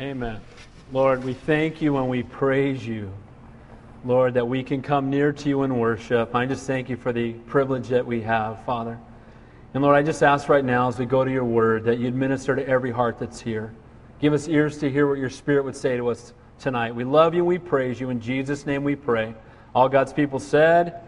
Amen. Lord, we thank you and we praise you. Lord, that we can come near to you in worship. I just thank you for the privilege that we have, Father. And Lord, I just ask right now as we go to your word that you'd minister to every heart that's here. Give us ears to hear what your Spirit would say to us tonight. We love you and we praise you. In Jesus' name we pray. All God's people said,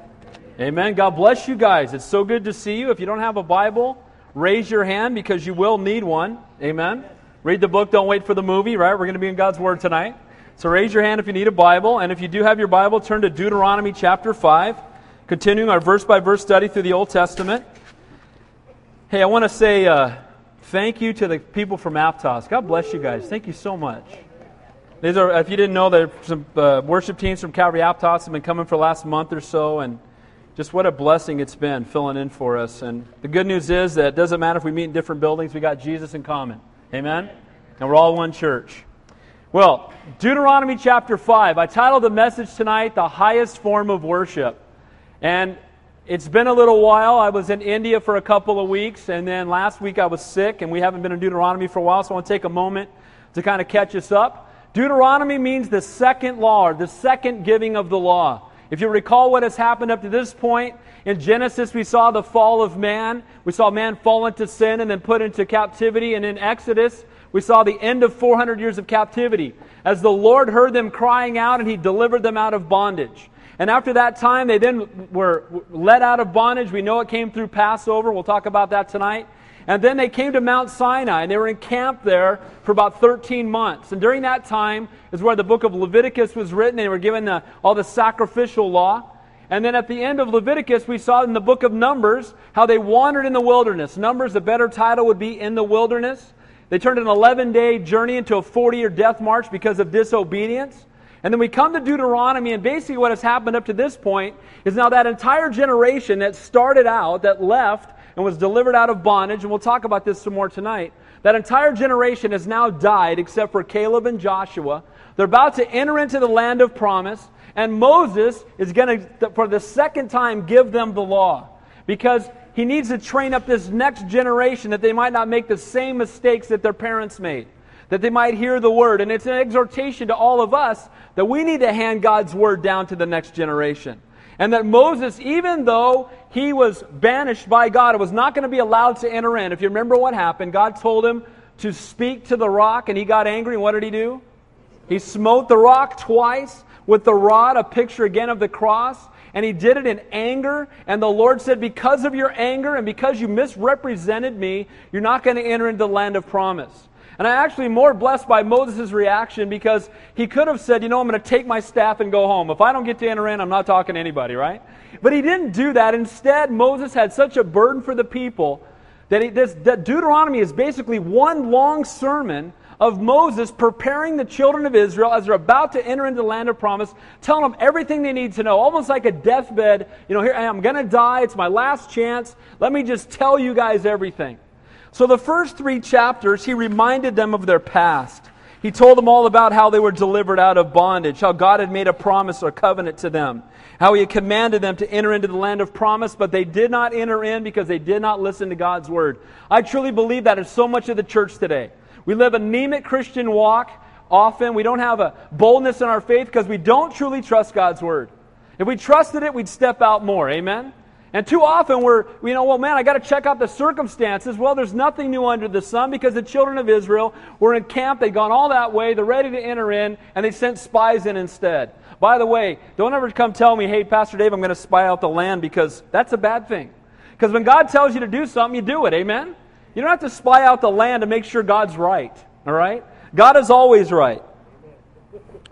Amen. God bless you guys. It's so good to see you. If you don't have a Bible, raise your hand because you will need one. Amen. Read the book, don't wait for the movie, right? We're going to be in God's Word tonight. So raise your hand if you need a Bible. And if you do have your Bible, turn to Deuteronomy chapter 5, continuing our verse by verse study through the Old Testament. Hey, I want to say uh, thank you to the people from Aptos. God bless you guys. Thank you so much. These are, if you didn't know, there some uh, worship teams from Calvary Aptos have been coming for the last month or so, and just what a blessing it's been filling in for us. And the good news is that it doesn't matter if we meet in different buildings, we got Jesus in common. Amen? And we're all one church. Well, Deuteronomy chapter 5. I titled the message tonight, The Highest Form of Worship. And it's been a little while. I was in India for a couple of weeks, and then last week I was sick, and we haven't been in Deuteronomy for a while, so I want to take a moment to kind of catch us up. Deuteronomy means the second law, or the second giving of the law. If you recall what has happened up to this point, in Genesis, we saw the fall of man. We saw man fall into sin and then put into captivity. And in Exodus, we saw the end of 400 years of captivity as the Lord heard them crying out and he delivered them out of bondage. And after that time, they then were let out of bondage. We know it came through Passover. We'll talk about that tonight. And then they came to Mount Sinai and they were encamped there for about 13 months. And during that time is where the book of Leviticus was written. They were given the, all the sacrificial law. And then at the end of Leviticus, we saw in the book of Numbers how they wandered in the wilderness. Numbers, a better title would be In the Wilderness. They turned an 11 day journey into a 40 year death march because of disobedience. And then we come to Deuteronomy, and basically what has happened up to this point is now that entire generation that started out, that left, and was delivered out of bondage, and we'll talk about this some more tonight. That entire generation has now died except for Caleb and Joshua. They're about to enter into the land of promise, and Moses is going to, for the second time, give them the law because he needs to train up this next generation that they might not make the same mistakes that their parents made, that they might hear the word. And it's an exhortation to all of us that we need to hand God's word down to the next generation. And that Moses, even though he was banished by God, was not going to be allowed to enter in. If you remember what happened, God told him to speak to the rock, and he got angry. And what did he do? He smote the rock twice with the rod, a picture again of the cross. And he did it in anger. And the Lord said, Because of your anger and because you misrepresented me, you're not going to enter into the land of promise. And I'm actually more blessed by Moses' reaction because he could have said, You know, I'm going to take my staff and go home. If I don't get to enter in, I'm not talking to anybody, right? But he didn't do that. Instead, Moses had such a burden for the people that, he, this, that Deuteronomy is basically one long sermon of Moses preparing the children of Israel as they're about to enter into the land of promise, telling them everything they need to know, almost like a deathbed. You know, here I am, going to die. It's my last chance. Let me just tell you guys everything. So, the first three chapters, he reminded them of their past. He told them all about how they were delivered out of bondage, how God had made a promise or covenant to them, how he had commanded them to enter into the land of promise, but they did not enter in because they did not listen to God's word. I truly believe that is so much of the church today. We live anemic Christian walk often. We don't have a boldness in our faith because we don't truly trust God's word. If we trusted it, we'd step out more. Amen? And too often we're, you know, well, man, I got to check out the circumstances. Well, there's nothing new under the sun because the children of Israel were in camp. They'd gone all that way. They're ready to enter in, and they sent spies in instead. By the way, don't ever come tell me, hey, Pastor Dave, I'm going to spy out the land because that's a bad thing. Because when God tells you to do something, you do it. Amen? You don't have to spy out the land to make sure God's right. All right? God is always right.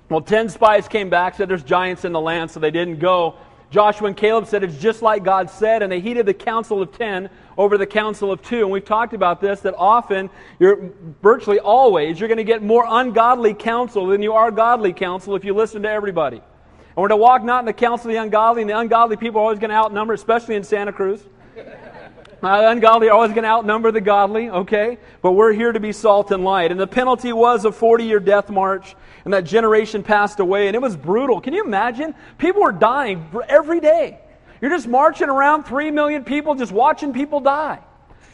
Well, 10 spies came back, said there's giants in the land, so they didn't go. Joshua and Caleb said it's just like God said, and they heeded the counsel of 10 over the counsel of 2. And we've talked about this that often, you're virtually always, you're going to get more ungodly counsel than you are godly counsel if you listen to everybody. And we're to walk not in the counsel of the ungodly, and the ungodly people are always going to outnumber, especially in Santa Cruz. Uh, ungodly are always going to outnumber the godly, okay? But we're here to be salt and light. And the penalty was a 40 year death march, and that generation passed away, and it was brutal. Can you imagine? People were dying every day. You're just marching around, 3 million people, just watching people die.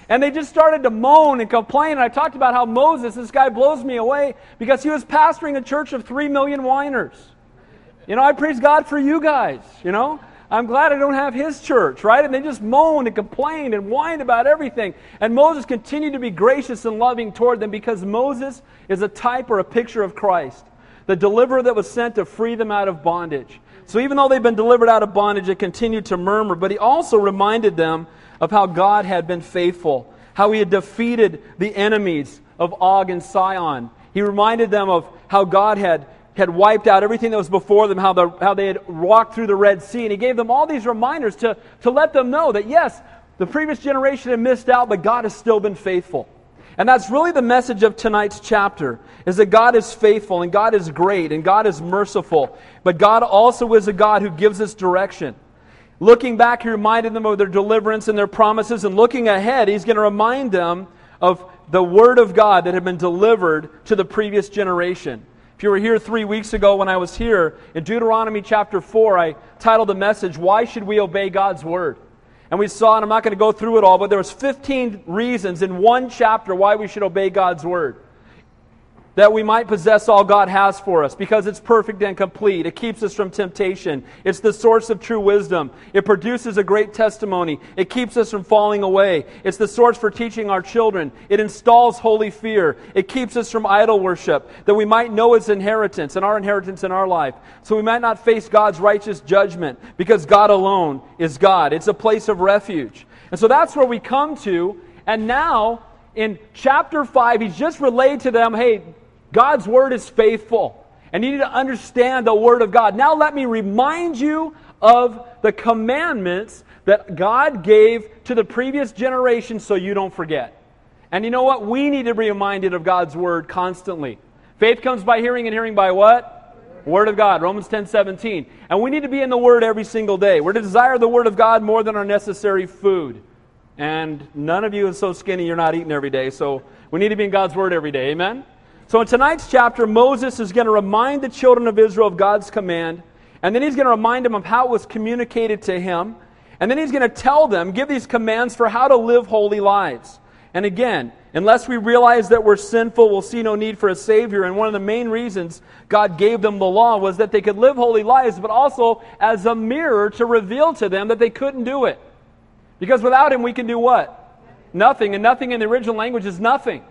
And they just started to moan and complain. And I talked about how Moses, this guy blows me away because he was pastoring a church of three million whiners. You know, I praise God for you guys, you know. I'm glad I don't have his church, right? And they just moaned and complained and whined about everything. And Moses continued to be gracious and loving toward them because Moses is a type or a picture of Christ, the deliverer that was sent to free them out of bondage. So even though they've been delivered out of bondage, they continued to murmur. But he also reminded them of how God had been faithful, how he had defeated the enemies of Og and Sihon. He reminded them of how God had had wiped out everything that was before them, how, the, how they had walked through the Red Sea. And he gave them all these reminders to, to let them know that, yes, the previous generation had missed out, but God has still been faithful. And that's really the message of tonight's chapter, is that God is faithful and God is great and God is merciful. But God also is a God who gives us direction. Looking back, he reminded them of their deliverance and their promises. And looking ahead, he's going to remind them of the word of God that had been delivered to the previous generation. If you were here three weeks ago when I was here, in Deuteronomy chapter 4, I titled the message, Why Should We Obey God's Word? And we saw, and I'm not going to go through it all, but there was 15 reasons in one chapter why we should obey God's Word that we might possess all God has for us because it's perfect and complete. It keeps us from temptation. It's the source of true wisdom. It produces a great testimony. It keeps us from falling away. It's the source for teaching our children. It installs holy fear. It keeps us from idol worship that we might know its inheritance and our inheritance in our life. So we might not face God's righteous judgment because God alone is God. It's a place of refuge. And so that's where we come to. And now, in chapter 5, he's just relayed to them hey, God's word is faithful. And you need to understand the word of God. Now, let me remind you of the commandments that God gave to the previous generation so you don't forget. And you know what? We need to be reminded of God's word constantly. Faith comes by hearing, and hearing by what? Word of God, Romans 10 17. And we need to be in the Word every single day. We're to desire the Word of God more than our necessary food. And none of you is so skinny you're not eating every day. So we need to be in God's Word every day. Amen? So in tonight's chapter, Moses is going to remind the children of Israel of God's command, and then he's going to remind them of how it was communicated to him, and then he's going to tell them, give these commands for how to live holy lives. And again, unless we realize that we're sinful, we'll see no need for a Savior. And one of the main reasons God gave them the law was that they could live holy lives, but also as a mirror to reveal to them that they couldn't do it. Because without Him, we can do what? Nothing. And nothing in the original language is nothing.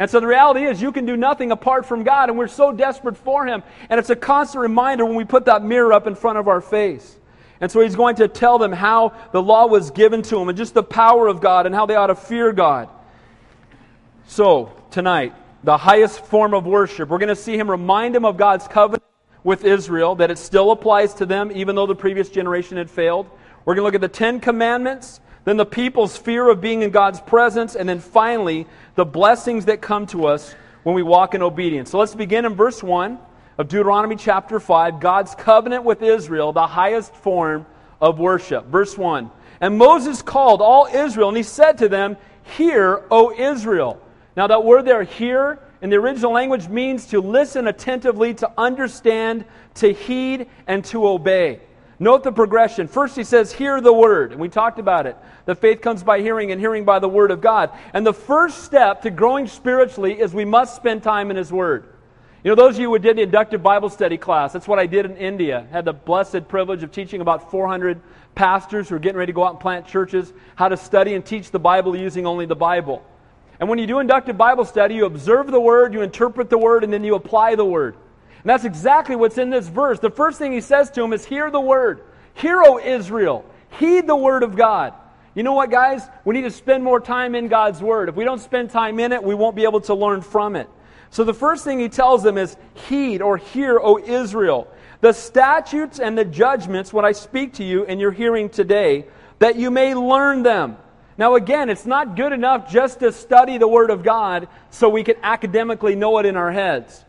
And so the reality is, you can do nothing apart from God, and we're so desperate for Him. And it's a constant reminder when we put that mirror up in front of our face. And so He's going to tell them how the law was given to them and just the power of God and how they ought to fear God. So, tonight, the highest form of worship, we're going to see Him remind them of God's covenant with Israel, that it still applies to them, even though the previous generation had failed. We're going to look at the Ten Commandments then the people's fear of being in God's presence, and then finally, the blessings that come to us when we walk in obedience. So let's begin in verse 1 of Deuteronomy chapter 5, God's covenant with Israel, the highest form of worship. Verse 1 And Moses called all Israel, and he said to them, Hear, O Israel. Now, that word there, hear, in the original language means to listen attentively, to understand, to heed, and to obey. Note the progression. First, he says, Hear the word. And we talked about it. The faith comes by hearing, and hearing by the word of God. And the first step to growing spiritually is we must spend time in his word. You know, those of you who did the inductive Bible study class, that's what I did in India. Had the blessed privilege of teaching about 400 pastors who are getting ready to go out and plant churches how to study and teach the Bible using only the Bible. And when you do inductive Bible study, you observe the word, you interpret the word, and then you apply the word. And that's exactly what's in this verse. The first thing he says to him is, Hear the word. Hear, O Israel. Heed the word of God. You know what, guys? We need to spend more time in God's word. If we don't spend time in it, we won't be able to learn from it. So the first thing he tells them is, Heed or hear, O Israel, the statutes and the judgments when I speak to you and you're hearing today, that you may learn them. Now, again, it's not good enough just to study the Word of God so we can academically know it in our heads.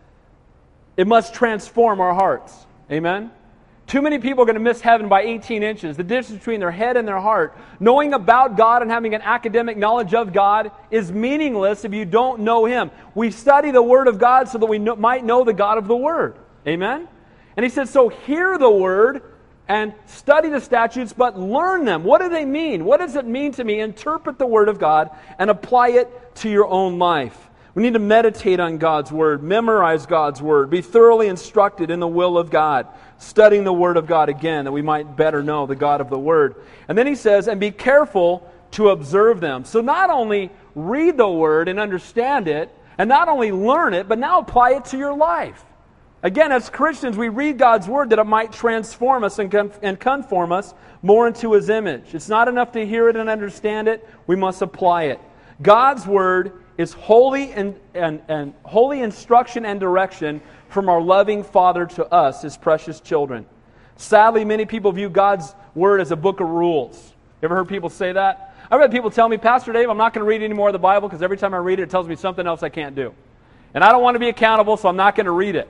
It must transform our hearts. Amen? Too many people are going to miss heaven by 18 inches. The difference between their head and their heart, knowing about God and having an academic knowledge of God, is meaningless if you don't know Him. We study the Word of God so that we know, might know the God of the Word. Amen? And He says, So hear the Word and study the statutes, but learn them. What do they mean? What does it mean to me? Interpret the Word of God and apply it to your own life. We need to meditate on God's Word, memorize God's Word, be thoroughly instructed in the will of God, studying the Word of God again that we might better know the God of the Word. And then he says, and be careful to observe them. So not only read the Word and understand it, and not only learn it, but now apply it to your life. Again, as Christians, we read God's Word that it might transform us and, conform us more into His image. It's not enough to hear it and understand it, we must apply it. God's Word is holy and, and, and holy instruction and direction from our loving Father to us, His precious children. Sadly, many people view God's Word as a book of rules. You ever heard people say that? I've had people tell me, Pastor Dave, I'm not going to read any more of the Bible because every time I read it, it tells me something else I can't do. And I don't want to be accountable, so I'm not going to read it.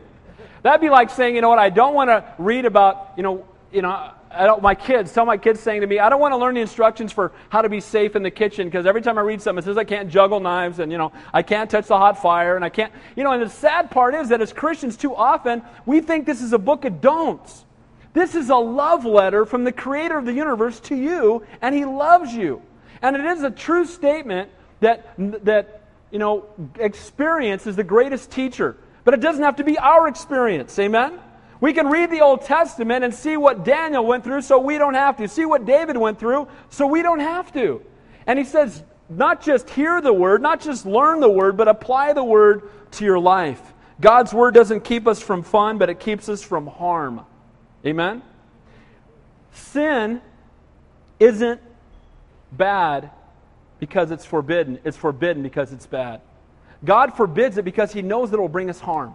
That'd be like saying, you know what, I don't want to read about, you know, you know, my kids, tell my kids saying to me, I don't want to learn the instructions for how to be safe in the kitchen because every time I read something, it says I can't juggle knives and, you know, I can't touch the hot fire and I can't, you know, and the sad part is that as Christians, too often, we think this is a book of don'ts. This is a love letter from the creator of the universe to you, and he loves you. And it is a true statement that, that you know, experience is the greatest teacher. But it doesn't have to be our experience. Amen? We can read the Old Testament and see what Daniel went through so we don't have to. See what David went through so we don't have to. And he says, not just hear the word, not just learn the word, but apply the word to your life. God's word doesn't keep us from fun, but it keeps us from harm. Amen? Sin isn't bad because it's forbidden, it's forbidden because it's bad. God forbids it because he knows that it will bring us harm.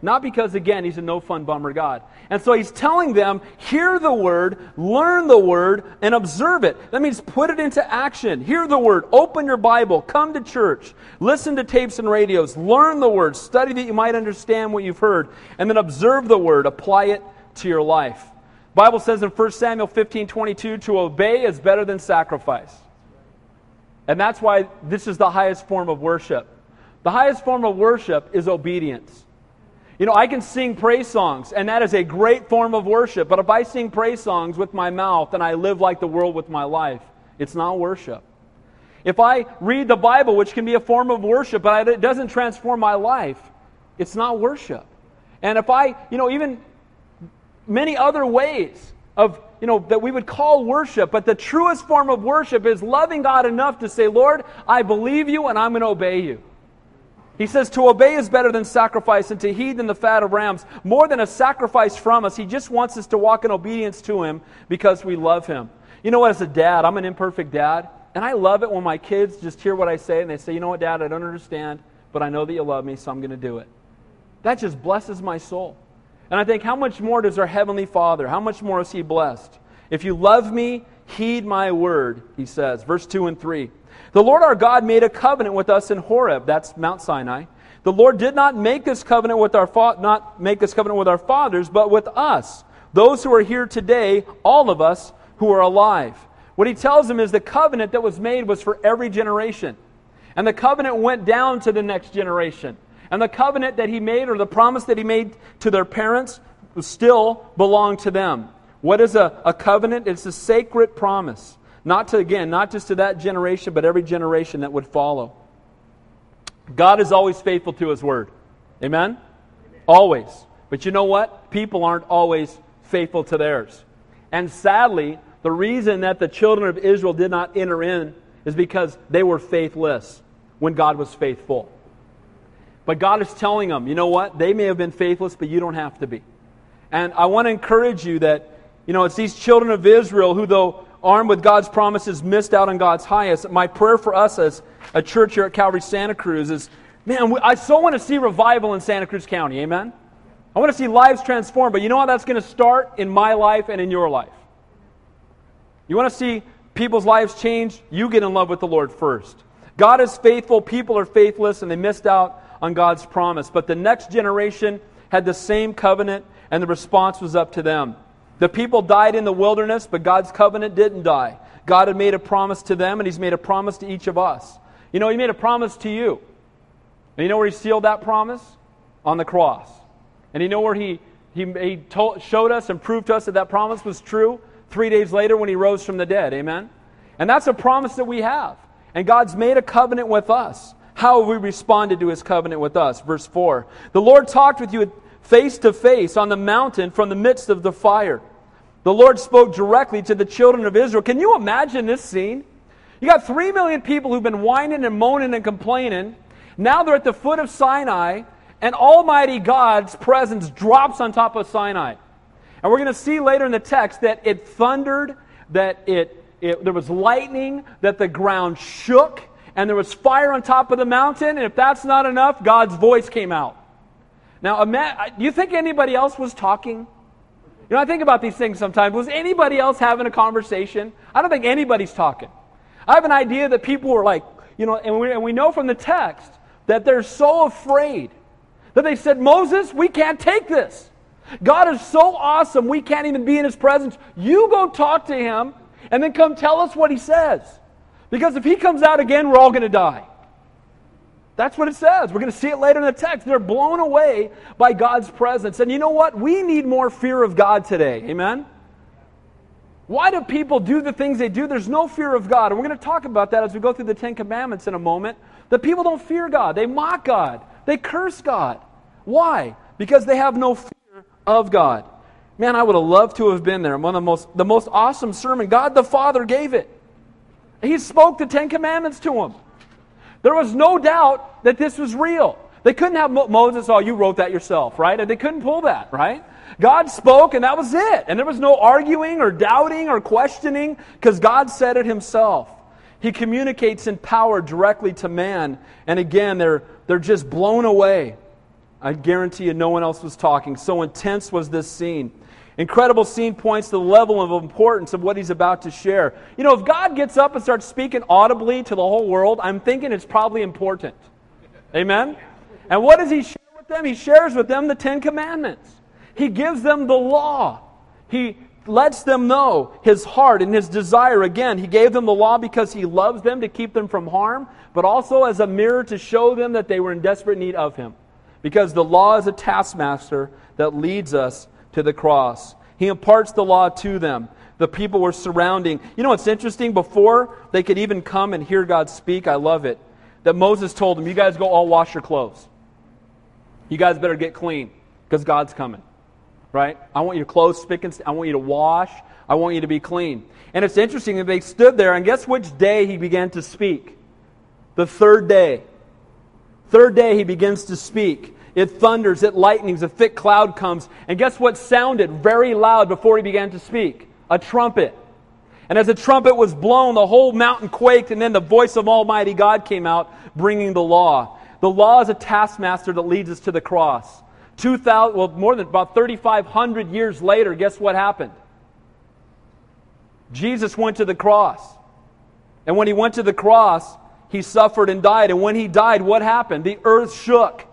Not because, again, he's a no fun bummer God. And so he's telling them, hear the word, learn the word, and observe it. That means put it into action. Hear the word, open your Bible, come to church, listen to tapes and radios, learn the word, study that you might understand what you've heard, and then observe the word, apply it to your life. The Bible says in 1 Samuel 15 22, to obey is better than sacrifice. And that's why this is the highest form of worship. The highest form of worship is obedience. You know, I can sing praise songs, and that is a great form of worship. But if I sing praise songs with my mouth and I live like the world with my life, it's not worship. If I read the Bible, which can be a form of worship, but it doesn't transform my life, it's not worship. And if I, you know, even many other ways of, you know, that we would call worship, but the truest form of worship is loving God enough to say, Lord, I believe you and I'm going to obey you. He says, To obey is better than sacrifice, and to heed than the fat of rams. More than a sacrifice from us, He just wants us to walk in obedience to Him because we love Him. You know what, as a dad, I'm an imperfect dad, and I love it when my kids just hear what I say and they say, You know what, Dad, I don't understand, but I know that you love me, so I'm going to do it. That just blesses my soul. And I think, how much more does our Heavenly Father, how much more is He blessed? If you love me, heed my word, He says. Verse 2 and 3. The Lord our God made a covenant with us in Horeb, that's Mount Sinai. The Lord did not make this covenant with our fa- not make this covenant with our fathers, but with us, those who are here today, all of us who are alive. What he tells them is the covenant that was made was for every generation. And the covenant went down to the next generation. And the covenant that he made, or the promise that he made to their parents, still belonged to them. What is a, a covenant? It's a sacred promise. Not to, again, not just to that generation, but every generation that would follow. God is always faithful to his word. Amen? Amen? Always. But you know what? People aren't always faithful to theirs. And sadly, the reason that the children of Israel did not enter in is because they were faithless when God was faithful. But God is telling them, you know what? They may have been faithless, but you don't have to be. And I want to encourage you that, you know, it's these children of Israel who, though armed with God's promises, missed out on God's highest. My prayer for us as a church here at Calvary Santa Cruz is man, I so want to see revival in Santa Cruz County. Amen? I want to see lives transformed, but you know how that's going to start? In my life and in your life. You want to see people's lives change? You get in love with the Lord first. God is faithful, people are faithless, and they missed out on God's promise. But the next generation had the same covenant, and the response was up to them. The people died in the wilderness, but God's covenant didn't die. God had made a promise to them, and He's made a promise to each of us. You know, He made a promise to you. And you know where He sealed that promise? On the cross. And you know where He he, he told, showed us and proved to us that that promise was true three days later when he rose from the dead. Amen? And that's a promise that we have. And God's made a covenant with us. How have we responded to his covenant with us? Verse 4 The Lord talked with you face to face on the mountain from the midst of the fire. The Lord spoke directly to the children of Israel. Can you imagine this scene? You got three million people who've been whining and moaning and complaining. Now they're at the foot of Sinai, and Almighty God's presence drops on top of Sinai. And we're going to see later in the text that it thundered, that it, it, there was lightning, that the ground shook, and there was fire on top of the mountain. And if that's not enough, God's voice came out. Now, uh, do you think anybody else was talking? You know, I think about these things sometimes. Was anybody else having a conversation? I don't think anybody's talking. I have an idea that people were like, you know, and we, and we know from the text that they're so afraid that they said, Moses, we can't take this. God is so awesome, we can't even be in his presence. You go talk to him and then come tell us what he says. Because if he comes out again, we're all going to die. That's what it says. We're going to see it later in the text. They're blown away by God's presence. And you know what? We need more fear of God today. Amen? Why do people do the things they do? There's no fear of God. And we're going to talk about that as we go through the Ten Commandments in a moment. That people don't fear God. They mock God. They curse God. Why? Because they have no fear of God. Man, I would have loved to have been there. One of the most, the most awesome sermon. God the Father gave it. He spoke the Ten Commandments to him. There was no doubt that this was real. They couldn't have Moses, oh, you wrote that yourself, right? And they couldn't pull that, right? God spoke and that was it. And there was no arguing or doubting or questioning because God said it himself. He communicates in power directly to man. And again, they're, they're just blown away. I guarantee you no one else was talking. So intense was this scene. Incredible scene points to the level of importance of what he's about to share. You know, if God gets up and starts speaking audibly to the whole world, I'm thinking it's probably important. Amen? And what does he share with them? He shares with them the Ten Commandments. He gives them the law. He lets them know his heart and his desire. Again, he gave them the law because he loves them to keep them from harm, but also as a mirror to show them that they were in desperate need of him. Because the law is a taskmaster that leads us to the cross. He imparts the law to them. The people were surrounding. You know what's interesting? Before they could even come and hear God speak, I love it, that Moses told them, You guys go all wash your clothes. You guys better get clean because God's coming. Right? I want your clothes spick and I want you to wash. I want you to be clean. And it's interesting that they stood there, and guess which day he began to speak? The third day. Third day he begins to speak. It thunders, it lightnings, a thick cloud comes. And guess what sounded very loud before he began to speak? A trumpet. And as the trumpet was blown, the whole mountain quaked, and then the voice of Almighty God came out, bringing the law. The law is a taskmaster that leads us to the cross. 2,000, well, more than about 3,500 years later, guess what happened? Jesus went to the cross. And when he went to the cross, he suffered and died. And when he died, what happened? The earth shook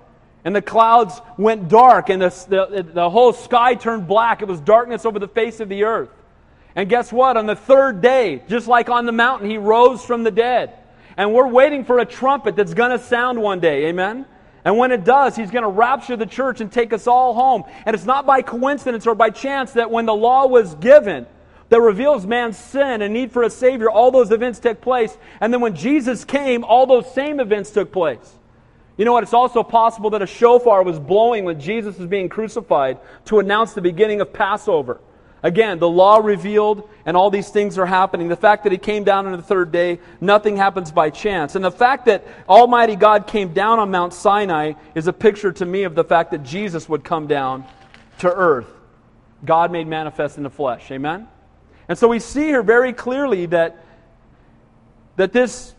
and the clouds went dark, and the, the, the, whole sky turned black. It was darkness over the face of the earth. And guess what? On the third day, just like on the mountain, he rose from the dead. And we're waiting for a trumpet that's going to sound one day. Amen? And when it does, he's going to rapture the church and take us all home. And it's not by coincidence or by chance that when the law was given, that reveals man's sin and need for a Savior, all those events took place. And then when Jesus came, all those same events took place. You know what? It's also possible that a shofar was blowing when Jesus was being crucified to announce the beginning of Passover. Again, the law revealed, and all these things are happening. The fact that he came down on the third day, nothing happens by chance. And the fact that Almighty God came down on Mount Sinai is a picture to me of the fact that Jesus would come down to earth. God made manifest in the flesh. Amen? And so we see here very clearly that, that this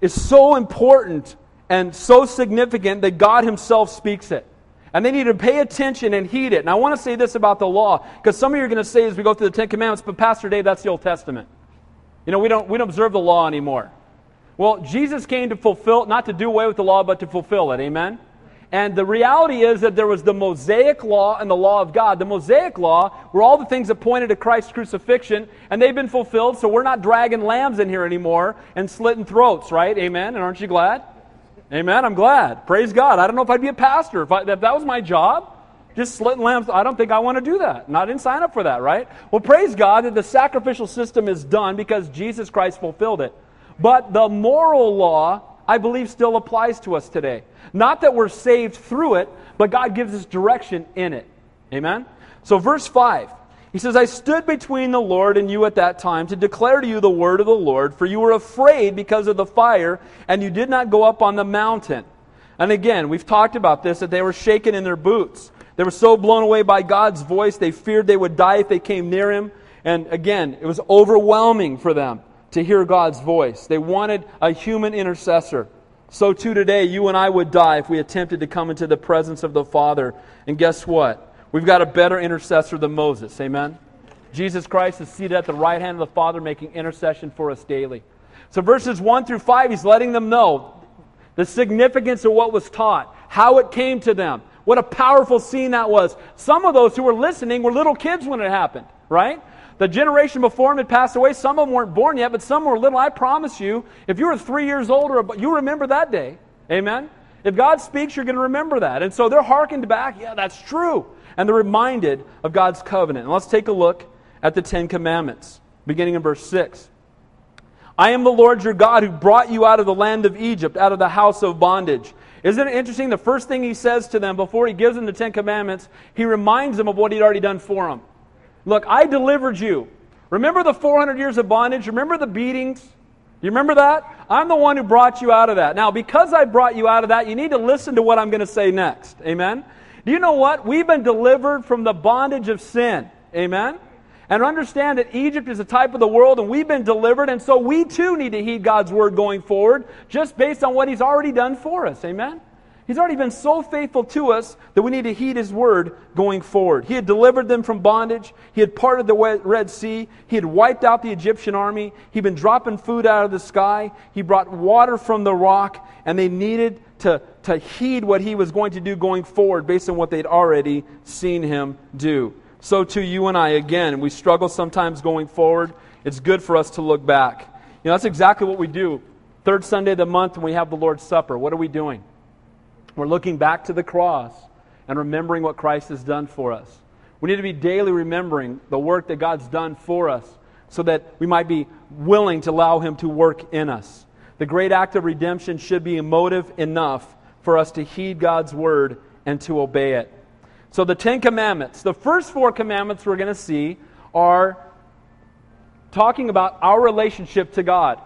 is so important and so significant that God Himself speaks it. And they need to pay attention and heed it. And I want to say this about the law, because some of you are going to say as we go through the Ten Commandments, but Pastor Dave, that's the Old Testament. You know, we don't, we don't observe the law anymore. Well, Jesus came to fulfill, not to do away with the law, but to fulfill it. Amen? And the reality is that there was the Mosaic law and the law of God. The Mosaic law were all the things that pointed to Christ's crucifixion, and they've been fulfilled, so we're not dragging lambs in here anymore and slitting throats, right? Amen? And aren't you glad? Amen. I'm glad. Praise God. I don't know if I'd be a pastor if, I, if that was my job. Just slitting lambs, I don't think I want to do that. I didn't sign up for that, right? Well, praise God that the sacrificial system is done because Jesus Christ fulfilled it. But the moral law, I believe, still applies to us today. Not that we're saved through it, but God gives us direction in it. Amen? So, verse 5, he says, I stood between the Lord and you at that time to declare to you the word of the Lord, for you were afraid because of the fire, and you did not go up on the mountain. And again, we've talked about this that they were shaken in their boots. They were so blown away by God's voice, they feared they would die if they came near him. And again, it was overwhelming for them to hear God's voice. They wanted a human intercessor. So too today, you and I would die if we attempted to come into the presence of the Father. And guess what? We've got a better intercessor than Moses. Amen? Jesus Christ is seated at the right hand of the Father, making intercession for us daily. So, verses 1 through 5, he's letting them know the significance of what was taught, how it came to them, what a powerful scene that was. Some of those who were listening were little kids when it happened, right? The generation before them had passed away. Some of them weren't born yet, but some were little. I promise you, if you were three years old, or you remember that day. Amen? If God speaks, you're going to remember that. And so they're hearkened back. Yeah, that's true. And they're reminded of God's covenant. And let's take a look at the Ten Commandments, beginning in verse 6. I am the Lord your God who brought you out of the land of Egypt, out of the house of bondage. Isn't it interesting? The first thing he says to them before he gives them the Ten Commandments, he reminds them of what he'd already done for them. Look, I delivered you. Remember the 400 years of bondage? Remember the beatings? You remember that? I'm the one who brought you out of that. Now, because I brought you out of that, you need to listen to what I'm going to say next. Amen? Do you know what? We've been delivered from the bondage of sin. Amen? And understand that Egypt is a type of the world and we've been delivered, and so we too need to heed God's word going forward, just based on what He's already done for us. Amen? He's already been so faithful to us that we need to heed His word going forward. He had delivered them from bondage. He had parted the Red Sea. He had wiped out the Egyptian army. He'd been dropping food out of the sky. He brought water from the rock, and they needed to, to heed what He was going to do going forward based on what they'd already seen Him do so too you and I, again, we struggle sometimes going forward. It's good for us to look back. You know, that's exactly what we do. Third Sunday of the month when we have the Lord's Supper, what are we doing? We're looking back to the cross and remembering what Christ has done for us. We need to be daily remembering the work that God's done for us so that we might be willing to allow Him to work in us. The great act of redemption should be emotive enough for us to heed God's word and to obey it. So, the Ten Commandments, the first four commandments we're going to see are talking about our relationship to God.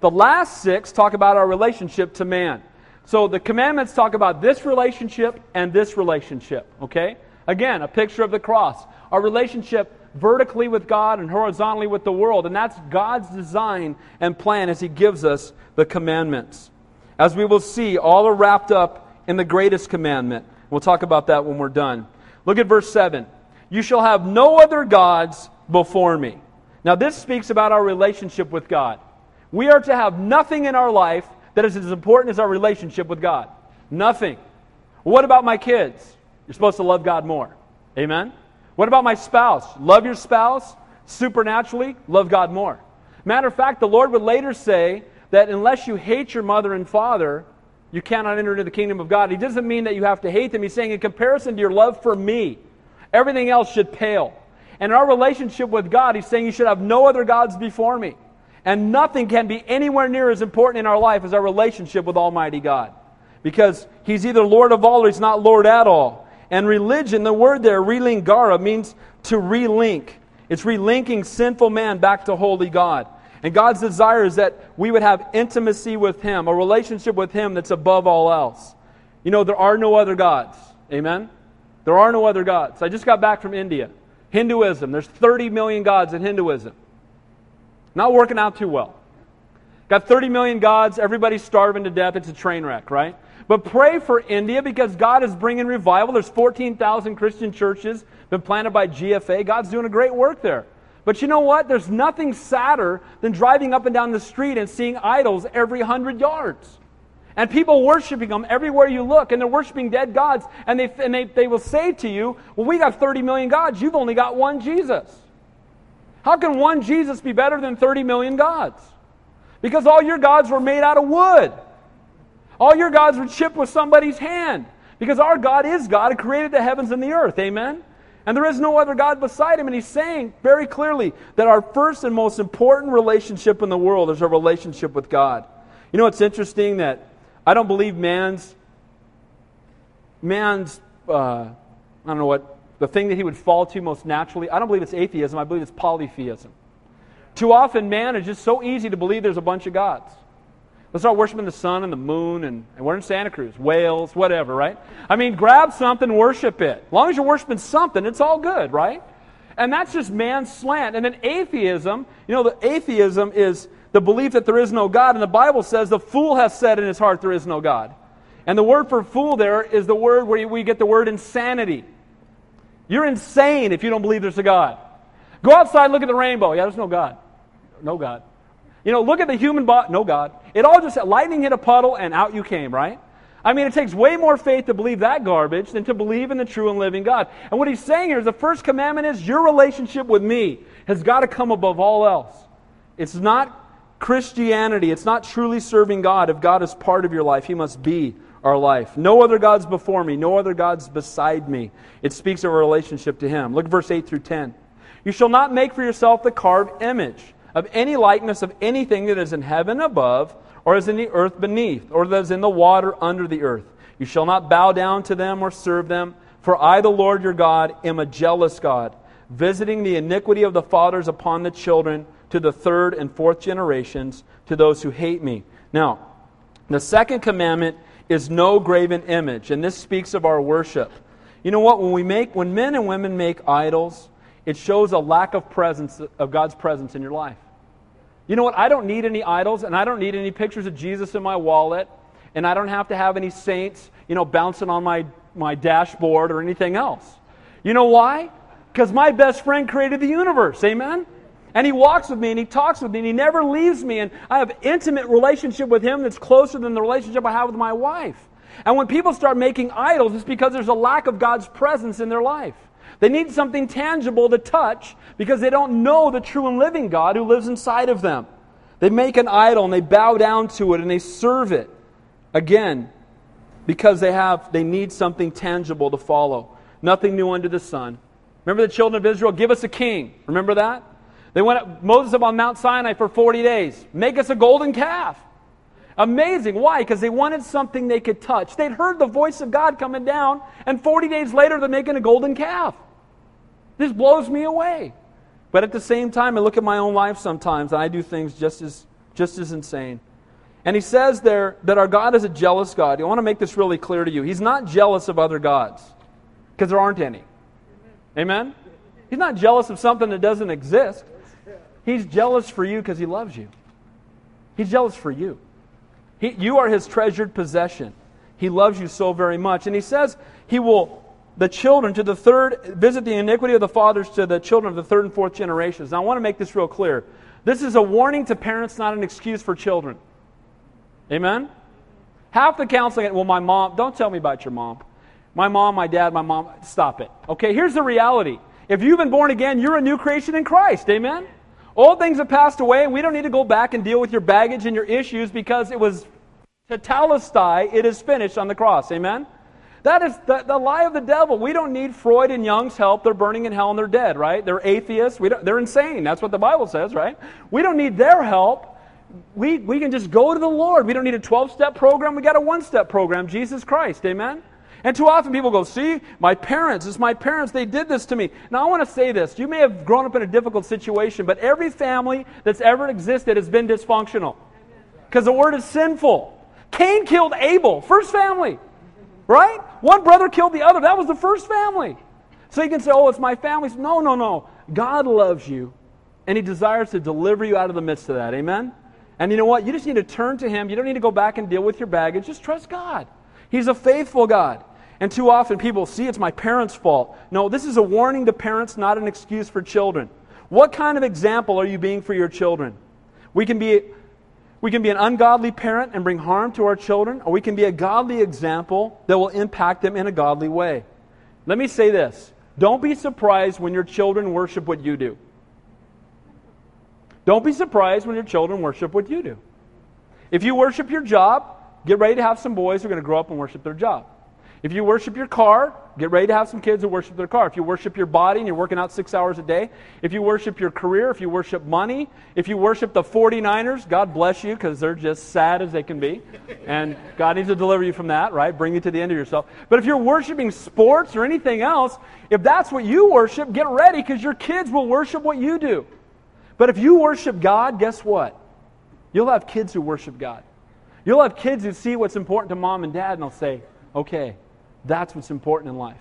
The last six talk about our relationship to man. So, the commandments talk about this relationship and this relationship, okay? Again, a picture of the cross. Our relationship vertically with God and horizontally with the world. And that's God's design and plan as He gives us the commandments. As we will see, all are wrapped up in the greatest commandment We'll talk about that when we're done. Look at verse 7. You shall have no other gods before me. Now, this speaks about our relationship with God. We are to have nothing in our life that is as important as our relationship with God. Nothing. What about my kids? You're supposed to love God more. Amen? What about my spouse? Love your spouse supernaturally, love God more. Matter of fact, the Lord would later say that unless you hate your mother and father, you cannot enter into the kingdom of God. He doesn't mean that you have to hate them. He's saying, in comparison to your love for me, everything else should pale. And in our relationship with God, He's saying you should have no other gods before me. And nothing can be anywhere near as important in our life as our relationship with Almighty God. Because He's either Lord of all or He's not Lord at all. And religion, the word there, relingara, means to relink. It's relinking sinful man back to holy God. And God's desire is that we would have intimacy with Him, a relationship with Him that's above all else. You know, there are no other gods. Amen? There are no other gods. I just got back from India. Hinduism, there's 30 million gods in Hinduism. Not working out too well. Got 30 million gods, everybody's starving to death. It's a train wreck, right? But pray for India because God is bringing revival. There's 14,000 Christian churches been planted by GFA. God's doing a great work there. But you know what? There's nothing sadder than driving up and down the street and seeing idols every hundred yards. And people worshiping them everywhere you look, and they're worshiping dead gods, and, they, and they, they will say to you, Well, we got 30 million gods, you've only got one Jesus. How can one Jesus be better than 30 million gods? Because all your gods were made out of wood. All your gods were chipped with somebody's hand. Because our God is God who created the heavens and the earth. Amen? And there is no other God beside him. And he's saying very clearly that our first and most important relationship in the world is our relationship with God. You know, it's interesting that I don't believe man's, man's, uh, I don't know what, the thing that he would fall to most naturally, I don't believe it's atheism, I believe it's polytheism. Too often, man, it's just so easy to believe there's a bunch of gods. Let's start worshiping the sun and the moon, and, and we're in Santa Cruz, whales, whatever, right? I mean, grab something, worship it. As long as you're worshiping something, it's all good, right? And that's just man's slant. And then atheism, you know, the atheism is the belief that there is no God. And the Bible says the fool has said in his heart there is no God. And the word for fool there is the word where we get the word insanity. You're insane if you don't believe there's a God. Go outside, look at the rainbow. Yeah, there's no God. No God. You know, look at the human body. No God. It all just, lightning hit a puddle and out you came, right? I mean, it takes way more faith to believe that garbage than to believe in the true and living God. And what he's saying here is the first commandment is your relationship with me has got to come above all else. It's not Christianity. It's not truly serving God. If God is part of your life, He must be our life. No other gods before me, no other gods beside me. It speaks of a relationship to Him. Look at verse 8 through 10. You shall not make for yourself the carved image of any likeness of anything that is in heaven above, or is in the earth beneath, or that is in the water under the earth. You shall not bow down to them or serve them, for I, the Lord your God, am a jealous God, visiting the iniquity of the fathers upon the children to the third and fourth generations, to those who hate me. Now, the second commandment is no graven image, and this speaks of our worship. You know what? When we make, when men and women make idols, it shows a lack of presence of God's presence in your life. You know what? I don't need any idols, and I don't need any pictures of Jesus in my wallet, and I don't have to have any saints, you know, bouncing on my, my dashboard or anything else. You know why? Because my best friend created the universe. Amen? And he walks with me and he talks with me and he never leaves me. And I have intimate relationship with him that's closer than the relationship I have with my wife. And when people start making idols, it's because there's a lack of God's presence in their life. They need something tangible to touch because they don't know the true and living God who lives inside of them. They make an idol and they bow down to it and they serve it. Again, because they have they need something tangible to follow. Nothing new under the sun. Remember the children of Israel, give us a king. Remember that? They went up, Moses up on Mount Sinai for 40 days. Make us a golden calf. Amazing. Why? Because they wanted something they could touch. They'd heard the voice of God coming down, and 40 days later, they're making a golden calf. This blows me away. But at the same time, I look at my own life sometimes, and I do things just as, just as insane. And he says there that our God is a jealous God. I want to make this really clear to you. He's not jealous of other gods, because there aren't any. Amen? He's not jealous of something that doesn't exist. He's jealous for you because he loves you. He's jealous for you. He, you are his treasured possession. He loves you so very much. And he says he will, the children to the third, visit the iniquity of the fathers to the children of the third and fourth generations. Now, I want to make this real clear. This is a warning to parents, not an excuse for children. Amen? Half the counseling, well, my mom, don't tell me about your mom. My mom, my dad, my mom, stop it. Okay, here's the reality. If you've been born again, you're a new creation in Christ. Amen? Old things have passed away, and we don't need to go back and deal with your baggage and your issues because it was tetelestai, it is finished on the cross. Amen? That is the, the, lie of the devil. We don't need Freud and Jung's help. They're burning in hell and they're dead, right? They're atheists. We they're insane. That's what the Bible says, right? We don't need their help. We, we can just go to the Lord. We don't need a 12 step program. We got a one step program Jesus Christ. Amen? And too often people go, see, my parents, it's my parents, they did this to me. Now I want to say this. You may have grown up in a difficult situation, but every family that's ever existed has been dysfunctional. Because the word is sinful. Cain killed Abel, first family. Right? One brother killed the other. That was the first family. So you can say, oh, it's my family. No, no, no. God loves you, and He desires to deliver you out of the midst of that. Amen? And you know what? You just need to turn to Him. You don't need to go back and deal with your baggage. Just trust God. He's a faithful God. And too often people see it's my parents' fault. No, this is a warning to parents, not an excuse for children. What kind of example are you being for your children? We can be we can be an ungodly parent and bring harm to our children, or we can be a godly example that will impact them in a godly way. Let me say this don't be surprised when your children worship what you do. Don't be surprised when your children worship what you do. If you worship your job, get ready to have some boys who are going to grow up and worship their job. If you worship your car, get ready to have some kids who worship their car. If you worship your body and you're working out six hours a day, if you worship your career, if you worship money, if you worship the 49ers, God bless you because they're just sad as they can be. And God needs to deliver you from that, right? Bring you to the end of yourself. But if you're worshiping sports or anything else, if that's what you worship, get ready because your kids will worship what you do. But if you worship God, guess what? You'll have kids who worship God. You'll have kids who see what's important to mom and dad and they'll say, okay, that's what's important in life.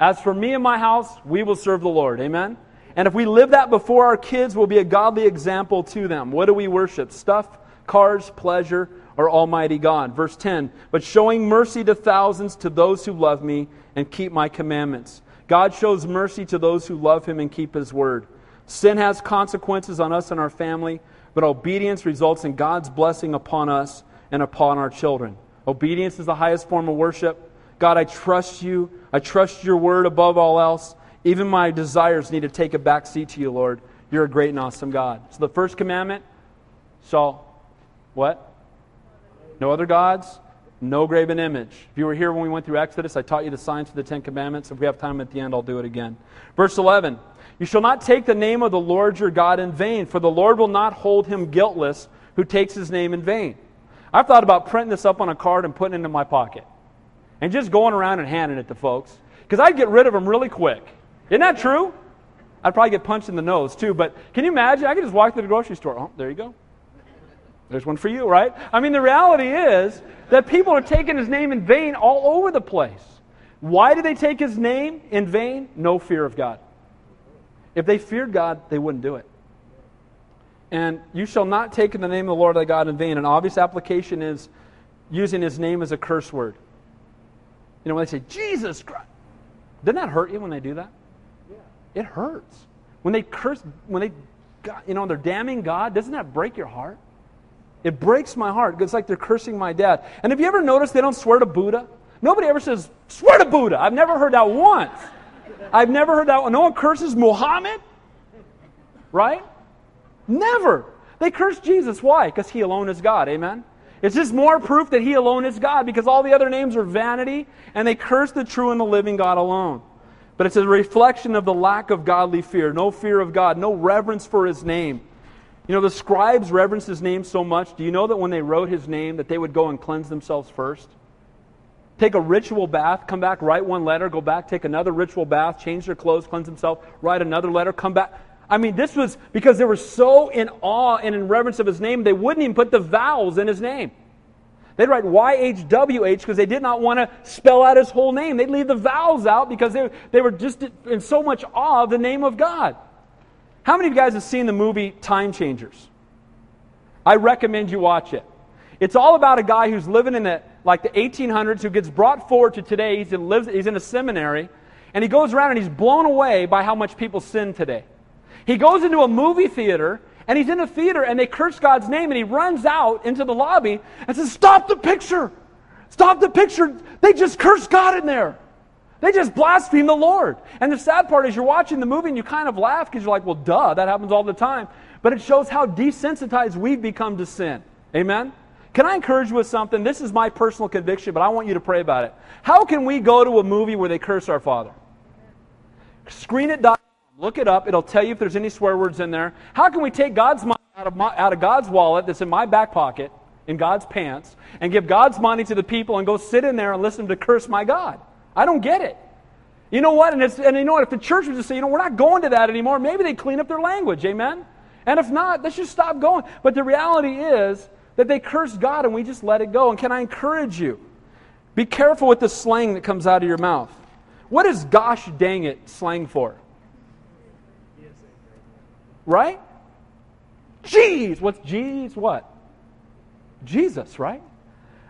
As for me and my house, we will serve the Lord. Amen? And if we live that before our kids, we'll be a godly example to them. What do we worship? Stuff, cars, pleasure, or Almighty God? Verse 10 But showing mercy to thousands, to those who love me and keep my commandments. God shows mercy to those who love him and keep his word. Sin has consequences on us and our family, but obedience results in God's blessing upon us and upon our children. Obedience is the highest form of worship. God, I trust you. I trust your word above all else. Even my desires need to take a back seat to you, Lord. You're a great and awesome God. So the first commandment shall what? No other gods, no graven image. If you were here when we went through Exodus, I taught you the signs for the Ten Commandments. If we have time at the end, I'll do it again. Verse 11 You shall not take the name of the Lord your God in vain, for the Lord will not hold him guiltless who takes his name in vain. I've thought about printing this up on a card and putting it in my pocket and just going around and handing it to folks because I'd get rid of them really quick. Isn't that true? I'd probably get punched in the nose too, but can you imagine? I could just walk to the grocery store. Oh, there you go. There's one for you, right? I mean, the reality is that people are taking his name in vain all over the place. Why do they take his name in vain? No fear of God. If they feared God, they wouldn't do it. And you shall not take in the name of the Lord thy God in vain. An obvious application is using his name as a curse word. You know, when they say, Jesus Christ, doesn't that hurt you when they do that? Yeah. It hurts. When they curse, when they, you know, they're damning God, doesn't that break your heart? It breaks my heart. It's like they're cursing my dad. And have you ever noticed they don't swear to Buddha? Nobody ever says, swear to Buddha. I've never heard that once. I've never heard that one. No one curses Muhammad. Right? Never. They curse Jesus. Why? Because he alone is God. Amen? It's just more proof that He alone is God because all the other names are vanity and they curse the true and the living God alone. But it's a reflection of the lack of godly fear, no fear of God, no reverence for His name. You know, the scribes reverenced His name so much. Do you know that when they wrote His name, that they would go and cleanse themselves first? Take a ritual bath, come back, write one letter, go back, take another ritual bath, change their clothes, cleanse themselves, write another letter, come back. I mean, this was because they were so in awe and in reverence of his name, they wouldn't even put the vowels in his name. They'd write YHWH because they did not want to spell out his whole name. They'd leave the vowels out because they, they were just in so much awe of the name of God. How many of you guys have seen the movie Time Changers? I recommend you watch it. It's all about a guy who's living in the, like the 1800s who gets brought forward to today. He's in, lives, he's in a seminary, and he goes around and he's blown away by how much people sin today. He goes into a movie theater and he's in a theater and they curse God's name and he runs out into the lobby and says, Stop the picture! Stop the picture! They just cursed God in there. They just blaspheme the Lord. And the sad part is you're watching the movie and you kind of laugh because you're like, well, duh, that happens all the time. But it shows how desensitized we've become to sin. Amen? Can I encourage you with something? This is my personal conviction, but I want you to pray about it. How can we go to a movie where they curse our Father? Screen it. Look it up. It'll tell you if there's any swear words in there. How can we take God's money out of, my, out of God's wallet that's in my back pocket, in God's pants, and give God's money to the people and go sit in there and listen to curse my God? I don't get it. You know what? And, and you know what? If the church would just say, you know, we're not going to that anymore, maybe they clean up their language. Amen? And if not, let's just stop going. But the reality is that they curse God and we just let it go. And can I encourage you? Be careful with the slang that comes out of your mouth. What is gosh dang it slang for? Right? Jeez. What's Jeez? What? Jesus, right?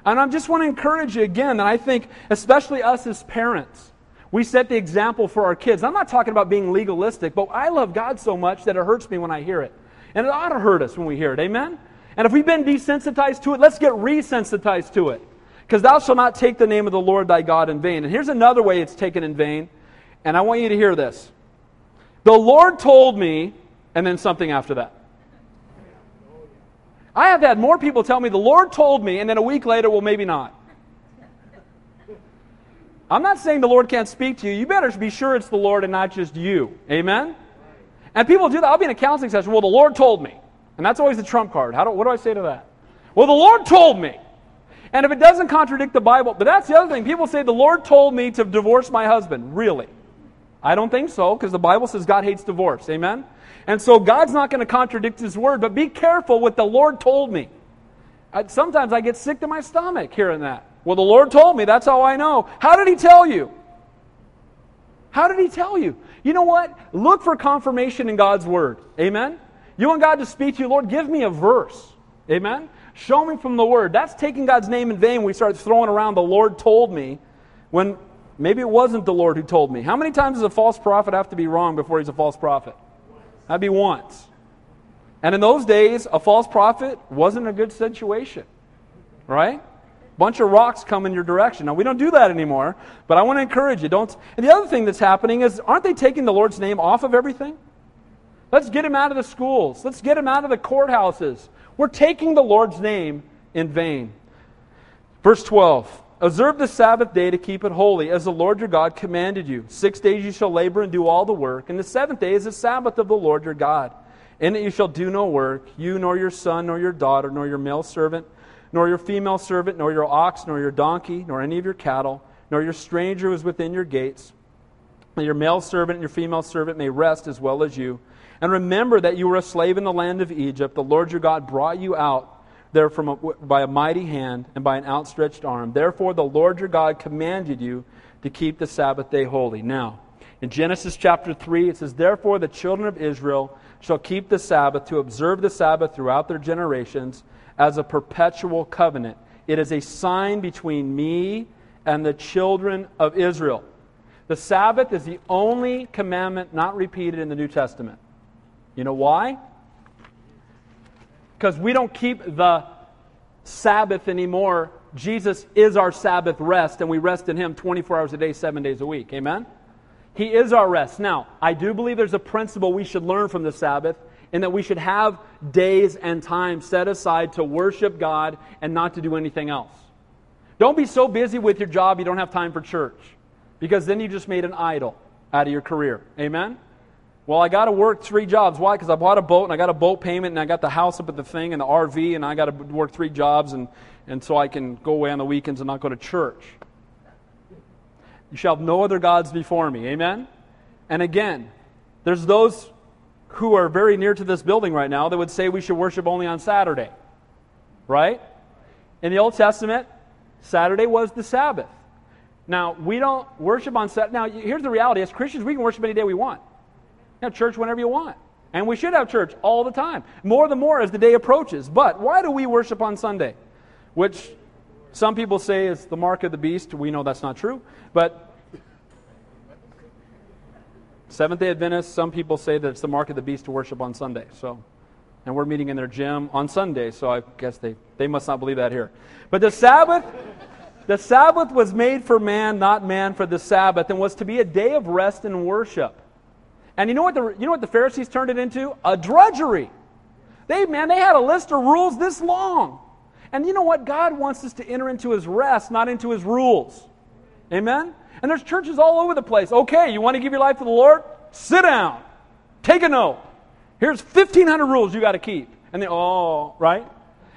And I just want to encourage you again that I think, especially us as parents, we set the example for our kids. I'm not talking about being legalistic, but I love God so much that it hurts me when I hear it. And it ought to hurt us when we hear it. Amen? And if we've been desensitized to it, let's get resensitized to it. Because thou shalt not take the name of the Lord thy God in vain. And here's another way it's taken in vain. And I want you to hear this. The Lord told me and then something after that. I have had more people tell me, the Lord told me, and then a week later, well, maybe not. I'm not saying the Lord can't speak to you. You better be sure it's the Lord and not just you. Amen? And people do that. I'll be in a counseling session. Well, the Lord told me. And that's always the trump card. How do, what do I say to that? Well, the Lord told me. And if it doesn't contradict the Bible, but that's the other thing. People say, the Lord told me to divorce my husband. Really? I don't think so, because the Bible says God hates divorce. Amen? And so God's not going to contradict his word, but be careful what the Lord told me. I, sometimes I get sick to my stomach hearing that. Well, the Lord told me. That's how I know. How did he tell you? How did he tell you? You know what? Look for confirmation in God's word. Amen? You want God to speak to you, Lord, give me a verse. Amen? Show me from the word. That's taking God's name in vain. We start throwing around the Lord told me when maybe it wasn't the Lord who told me. How many times does a false prophet have to be wrong before he's a false prophet? That'd be once. And in those days, a false prophet wasn't a good situation. Right? bunch of rocks come in your direction. Now, we don't do that anymore, but I want to encourage you. Don't. And the other thing that's happening is, aren't they taking the Lord's name off of everything? Let's get him out of the schools. Let's get him out of the courthouses. We're taking the Lord's name in vain. Verse 12 Observe the Sabbath day to keep it holy, as the Lord your God commanded you. Six days you shall labor and do all the work, and the seventh day is the Sabbath of the Lord your God. In it you shall do no work, you nor your son, nor your daughter, nor your male servant nor your female servant, nor your ox, nor your donkey, nor any of your cattle, nor your stranger who is within your gates. And your male servant and your female servant may rest as well as you. And remember that you were a slave in the land of Egypt. The Lord your God brought you out there from a, by a mighty hand and by an outstretched arm. Therefore, the Lord your God commanded you to keep the Sabbath day holy. Now, in Genesis chapter 3, it says, Therefore, the children of Israel shall keep the Sabbath to observe the Sabbath throughout their generations as a perpetual covenant. It is a sign between me and the children of Israel. The Sabbath is the only commandment not repeated in the New Testament. You know why? Because we don't keep the Sabbath anymore. Jesus is our Sabbath rest, and we rest in Him 24 hours a day, seven days a week. Amen? He is our rest. Now, I do believe there's a principle we should learn from the Sabbath, and that we should have days and time set aside to worship God and not to do anything else. Don't be so busy with your job you don't have time for church, because then you just made an idol out of your career. Amen? Well, I got to work three jobs. Why? Because I bought a boat and I got a boat payment and I got the house up at the thing and the RV and I got to work three jobs and, and so I can go away on the weekends and not go to church. You shall have no other gods before me. Amen? And again, there's those who are very near to this building right now that would say we should worship only on Saturday. Right? In the Old Testament, Saturday was the Sabbath. Now, we don't worship on Saturday. Now, here's the reality as Christians, we can worship any day we want. Have church whenever you want. And we should have church all the time. More the more as the day approaches. But why do we worship on Sunday? Which some people say is the mark of the beast. We know that's not true. But Seventh day Adventists, some people say that it's the mark of the beast to worship on Sunday. So, and we're meeting in their gym on Sunday, so I guess they, they must not believe that here. But the Sabbath, the Sabbath was made for man, not man for the Sabbath, and was to be a day of rest and worship. And you know what the, you know what the Pharisees turned it into? A drudgery. They, man, they had a list of rules this long. And you know what? God wants us to enter into his rest, not into his rules. Amen? And there's churches all over the place. Okay, you want to give your life to the Lord? Sit down. Take a note. Here's 1,500 rules you got to keep. And they, oh, right?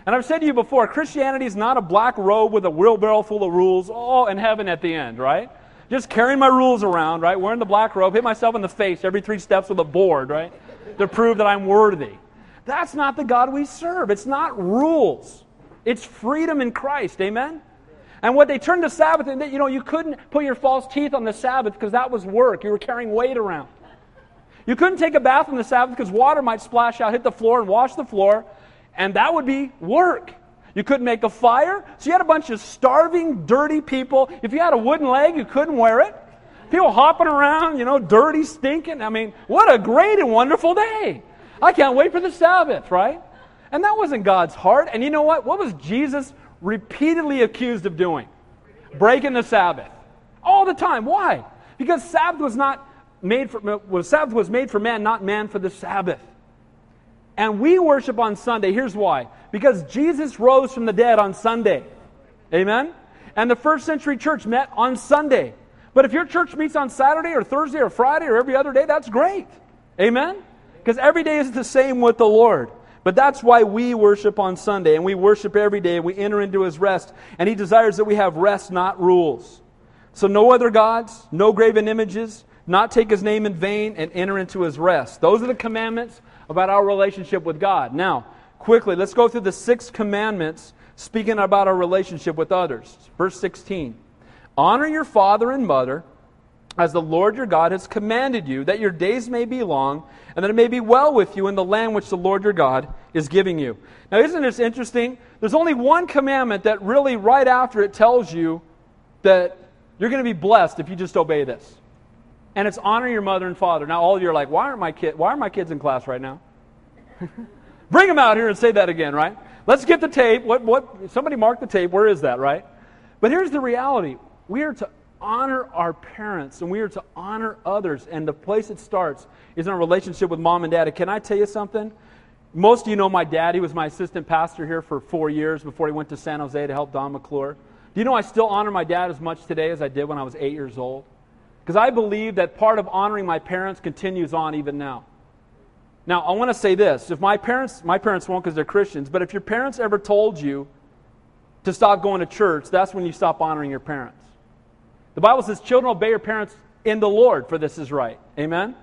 And I've said to you before, Christianity is not a black robe with a wheelbarrow full of rules, oh, and heaven at the end, right? Just carrying my rules around, right? Wearing the black robe, hit myself in the face every three steps with a board, right? To prove that I'm worthy. That's not the God we serve. It's not rules. It's freedom in Christ. Amen? And what they turned to Sabbath, and you know, you couldn't put your false teeth on the Sabbath because that was work. You were carrying weight around. You couldn't take a bath on the Sabbath because water might splash out, hit the floor, and wash the floor, and that would be work. You couldn't make a fire, so you had a bunch of starving, dirty people. If you had a wooden leg, you couldn't wear it. People hopping around, you know, dirty, stinking. I mean, what a great and wonderful day. I can't wait for the Sabbath, right? And that wasn't God's heart. And you know what? What was Jesus repeatedly accused of doing breaking the Sabbath. All the time. Why? Because Sabbath was not made for was Sabbath was made for man, not man for the Sabbath. And we worship on Sunday. Here's why. Because Jesus rose from the dead on Sunday. Amen? And the first century church met on Sunday. But if your church meets on Saturday or Thursday or Friday or every other day, that's great. Amen? Because every day is the same with the Lord. But that's why we worship on Sunday and we worship every day and we enter into his rest. And he desires that we have rest, not rules. So, no other gods, no graven images, not take his name in vain, and enter into his rest. Those are the commandments about our relationship with God. Now, quickly, let's go through the six commandments speaking about our relationship with others. Verse 16 Honor your father and mother as the Lord your God has commanded you, that your days may be long, and that it may be well with you in the land which the Lord your God is giving you. Now, isn't this interesting? There's only one commandment that really, right after it, tells you that you're going to be blessed if you just obey this. And it's honor your mother and father. Now, all of you are like, why aren't my kid? Why are my kids in class right now? Bring them out here and say that again, right? Let's get the tape. What? What? Somebody mark the tape. Where is that, right? But here's the reality: we are to honor our parents and we are to honor others. And the place it starts is in a relationship with mom and dad. Can I tell you something? Most of you know my dad. He was my assistant pastor here for four years before he went to San Jose to help Don McClure. Do you know I still honor my dad as much today as I did when I was eight years old? Because I believe that part of honoring my parents continues on even now. Now, I want to say this. If my parents, my parents won't because they're Christians, but if your parents ever told you to stop going to church, that's when you stop honoring your parents. The Bible says, children obey your parents in the Lord, for this is right. Amen?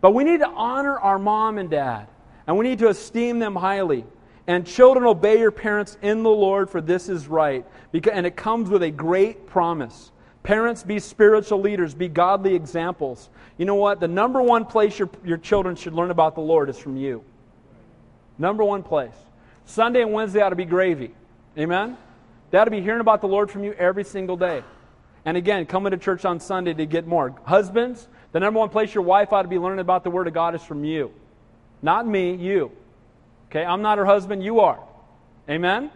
But we need to honor our mom and dad, and we need to esteem them highly. And children, obey your parents in the Lord, for this is right. Because, and it comes with a great promise. Parents, be spiritual leaders, be godly examples. You know what? The number one place your, your children should learn about the Lord is from you. Number one place. Sunday and Wednesday ought to be gravy. Amen? They ought to be hearing about the Lord from you every single day. And again, coming to church on Sunday to get more. Husbands, the number one place your wife ought to be learning about the Word of God is from you. Not me, you. Okay, I'm not her husband, you are. Amen?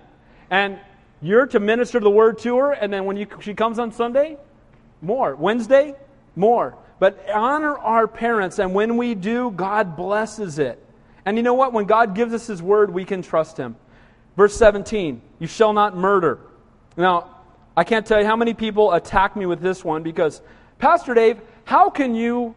And you're to minister the Word to her, and then when you, she comes on Sunday, more. Wednesday, more. But honor our parents, and when we do, God blesses it. And you know what? When God gives us His Word, we can trust Him. Verse 17, you shall not murder. Now, I can't tell you how many people attack me with this one because, Pastor Dave, how can you.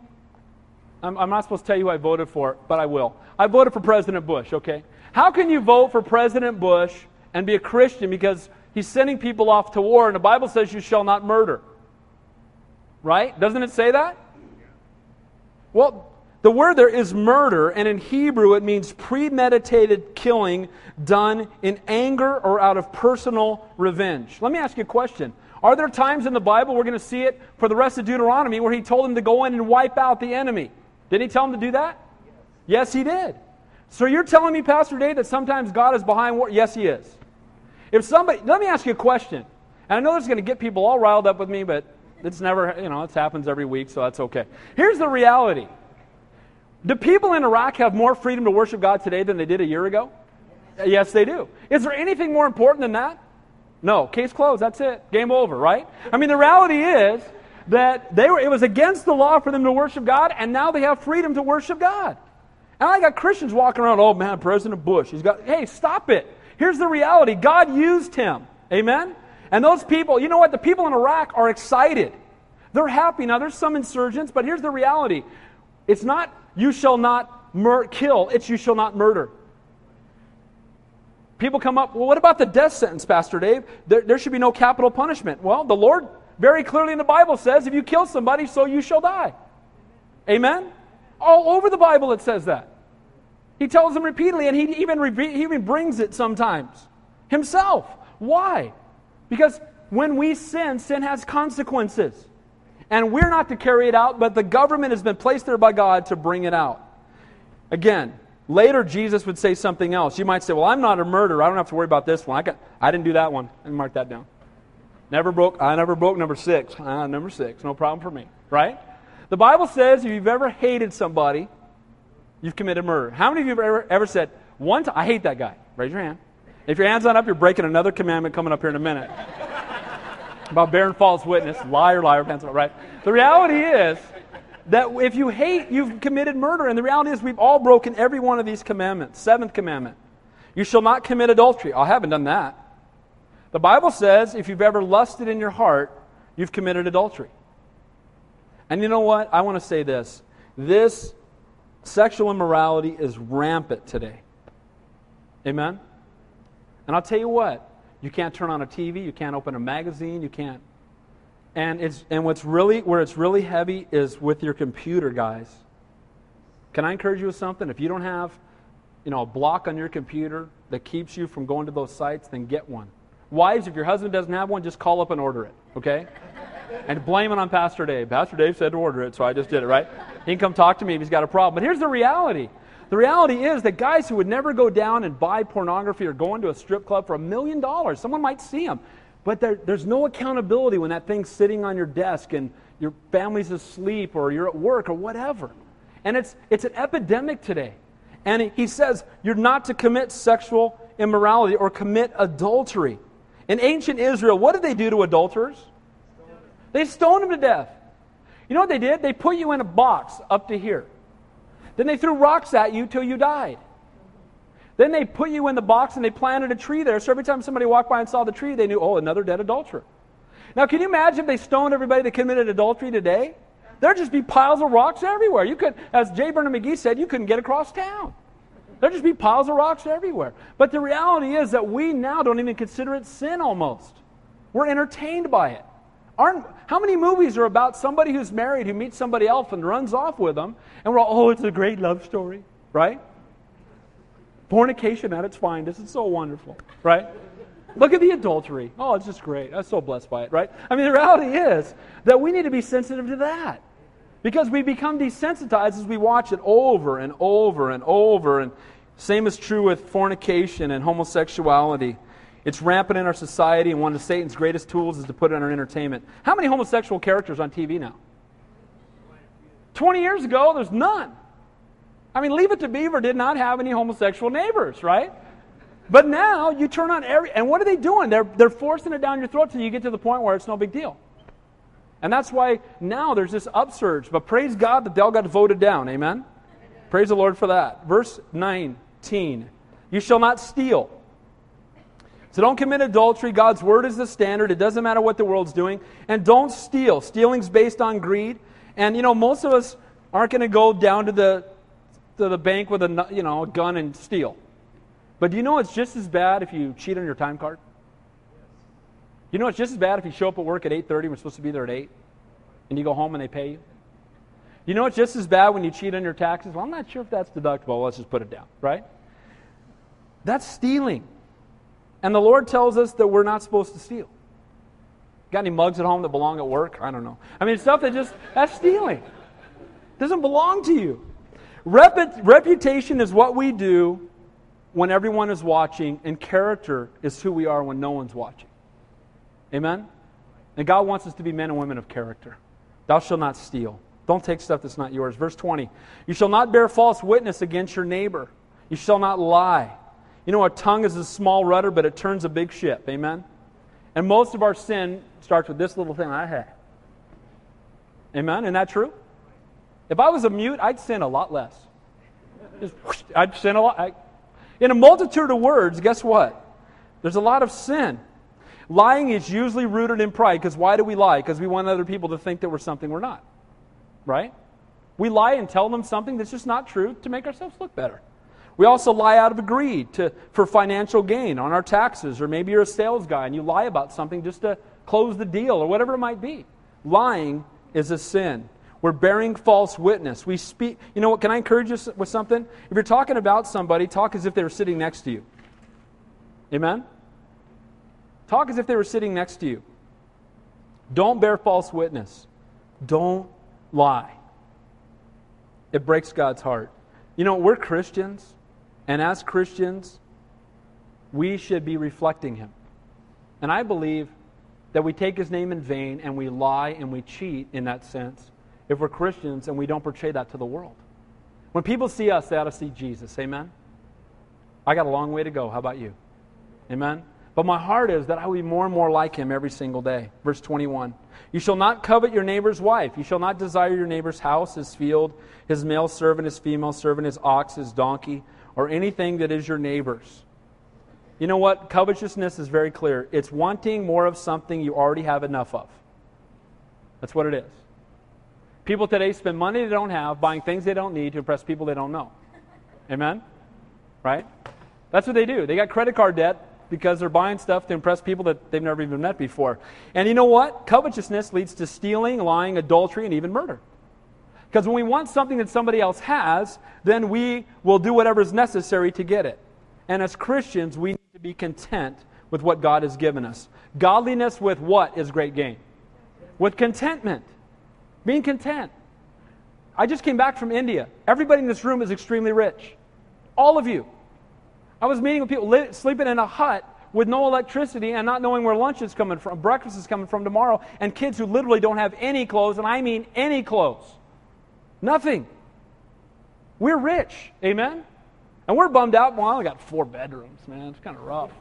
I'm, I'm, not supposed to tell you who I voted for, but I will. I voted for President Bush, okay? How can you vote for President Bush and be a Christian because he's sending people off to war and the Bible says you shall not murder? Right? Doesn't it say that? Well, the word there is murder, and in Hebrew it means premeditated killing done in anger or out of personal revenge. Let me ask you a question. Are there times in the Bible we're going to see it for the rest of Deuteronomy where he told them to go in and wipe out the enemy? Did he tell them to do that? Yes, he did. So you're telling me, Pastor Dave, that sometimes God is behind war? Yes, he is. If somebody, let me ask you a question. And I know this is going to get people all riled up with me, but it's never, you know, it happens every week, so that's okay. Here's the reality do people in Iraq have more freedom to worship God today than they did a year ago? Yes, they do. Is there anything more important than that? No. Case closed. That's it. Game over, right? I mean, the reality is that they were, it was against the law for them to worship God, and now they have freedom to worship God. And I got Christians walking around, oh man, President Bush, he's got, hey, stop it. Here's the reality God used him. Amen? And those people, you know what? The people in Iraq are excited. They're happy. Now, there's some insurgents, but here's the reality it's not you shall not mur- kill, it's you shall not murder. People come up, well, what about the death sentence, Pastor Dave? There, there should be no capital punishment. Well, the Lord very clearly in the Bible says, if you kill somebody, so you shall die. Amen? All over the Bible it says that. He tells them repeatedly, and he even, he even brings it sometimes himself. Why? Because when we sin, sin has consequences. And we're not to carry it out, but the government has been placed there by God to bring it out. Again, later Jesus would say something else. You might say, Well, I'm not a murderer. I don't have to worry about this one. I, got, I didn't do that one. And mark that down. Never broke, I never broke number six. Uh, number six, no problem for me. Right? The Bible says if you've ever hated somebody, you've committed murder. How many of you have ever, ever said, one time, I hate that guy? Raise your hand. If your hand's not up, you're breaking another commandment coming up here in a minute about bearing false witness. Liar, liar, pencil, right? The reality is that if you hate, you've committed murder. And the reality is we've all broken every one of these commandments. Seventh commandment. You shall not commit adultery. I haven't done that. The Bible says if you've ever lusted in your heart, you've committed adultery. And you know what? I want to say this. This sexual immorality is rampant today. Amen? And I'll tell you what, you can't turn on a TV, you can't open a magazine, you can't. And, it's, and what's really, where it's really heavy is with your computer, guys. Can I encourage you with something? If you don't have you know, a block on your computer that keeps you from going to those sites, then get one. Wives, if your husband doesn't have one, just call up and order it, okay? And blame it on Pastor Dave. Pastor Dave said to order it, so I just did it, right? He can come talk to me if he's got a problem. But here's the reality. The reality is that guys who would never go down and buy pornography or go into a strip club for a million dollars, someone might see them. But there, there's no accountability when that thing's sitting on your desk and your family's asleep or you're at work or whatever. And it's, it's an epidemic today. And he says you're not to commit sexual immorality or commit adultery. In ancient Israel, what did they do to adulterers? They stoned him to death. You know what they did? They put you in a box up to here. Then they threw rocks at you till you died. Then they put you in the box and they planted a tree there. So every time somebody walked by and saw the tree, they knew, oh, another dead adulterer. Now, can you imagine if they stoned everybody that committed adultery today? There'd just be piles of rocks everywhere. You could, as J. Vernon McGee said, you couldn't get across town. There'd just be piles of rocks everywhere. But the reality is that we now don't even consider it sin almost. We're entertained by it. Aren't, how many movies are about somebody who's married who meets somebody else and runs off with them, and we're all, oh, it's a great love story, right? Fornication at its finest. It's so wonderful, right? Look at the adultery. Oh, it's just great. I'm so blessed by it, right? I mean, the reality is that we need to be sensitive to that. Because we become desensitized as we watch it over and over and over. And same is true with fornication and homosexuality. It's rampant in our society, and one of Satan's greatest tools is to put it on our entertainment. How many homosexual characters on TV now? 20 years ago, there's none. I mean, Leave It to Beaver did not have any homosexual neighbors, right? But now you turn on every, and what are they doing? They're, they're forcing it down your throat till you get to the point where it's no big deal. And that's why now there's this upsurge. But praise God that they all got voted down. Amen? Praise the Lord for that. Verse 19 You shall not steal. So don't commit adultery. God's word is the standard. It doesn't matter what the world's doing. And don't steal. Stealing's based on greed. And, you know, most of us aren't going to go down to the, to the bank with a, you know, a gun and steal. But do you know it's just as bad if you cheat on your time card? You know it's just as bad if you show up at work at 8.30 and we're supposed to be there at 8 and you go home and they pay you? You know it's just as bad when you cheat on your taxes? Well, I'm not sure if that's deductible. Let's just put it down, right? That's stealing. And the Lord tells us that we're not supposed to steal. Got any mugs at home that belong at work? I don't know. I mean, stuff that just, that's stealing. It doesn't belong to you. reputation is what we do when everyone is watching, and character is who we are when no one's watching. Amen? And God wants us to be men and women of character. Thou shalt not steal. Don't take stuff that's not yours. Verse 20 You shall not bear false witness against your neighbor. You shall not lie. You know, a tongue is a small rudder, but it turns a big ship. Amen? And most of our sin starts with this little thing I have. Amen? Isn't that true? If I was a mute, I'd sin a lot less. Just, whoosh, I'd sin a lot. I, in a multitude of words, guess what? There's a lot of sin. Lying is usually rooted in pride because why do we lie? Because we want other people to think that we're something we're not. Right? We lie and tell them something that's just not true to make ourselves look better. We also lie out of greed to, for financial gain on our taxes, or maybe you're a sales guy and you lie about something just to close the deal, or whatever it might be. Lying is a sin. We're bearing false witness. We speak. You know what? Can I encourage you with something? If you're talking about somebody, talk as if they were sitting next to you. Amen? Talk as if they were sitting next to you. Don't bear false witness. Don't lie. It breaks God's heart. You know, we're Christians. And as Christians, we should be reflecting him. And I believe that we take his name in vain and we lie and we cheat in that sense if we're Christians and we don't portray that to the world. When people see us, they ought to see Jesus. Amen? I got a long way to go. How about you? Amen? But my heart is that I will be more and more like him every single day. Verse 21. You shall not covet your neighbor's wife. You shall not desire your neighbor's house, his field, his male servant, his female servant, his ox, his donkey or anything that is your neighbor's. You know what? Covetousness is very clear. It's wanting more of something you already have enough of. That's what it is. People today spend money they don't have buying things they don't need to impress people they don't know. Amen? Right? That's what they do. They got credit card debt because they're buying stuff to impress people that they've never even met before. And you know what? Covetousness leads to stealing, lying, adultery, and even murder. Because when we want something that somebody else has, then we will do whatever is necessary to get it. And as Christians, we need to be content with what God has given us. Godliness with what is great gain? With contentment. Being content. I just came back from India. Everybody in this room is extremely rich. All of you. I was meeting with people li- sleeping in a hut with no electricity and not knowing where lunch is coming from, breakfast is coming from tomorrow, and kids who literally don't have any clothes, and I mean any clothes. Nothing. We're rich. Amen? And we're bummed out. Well, I only got four bedrooms, man. It's kind of rough.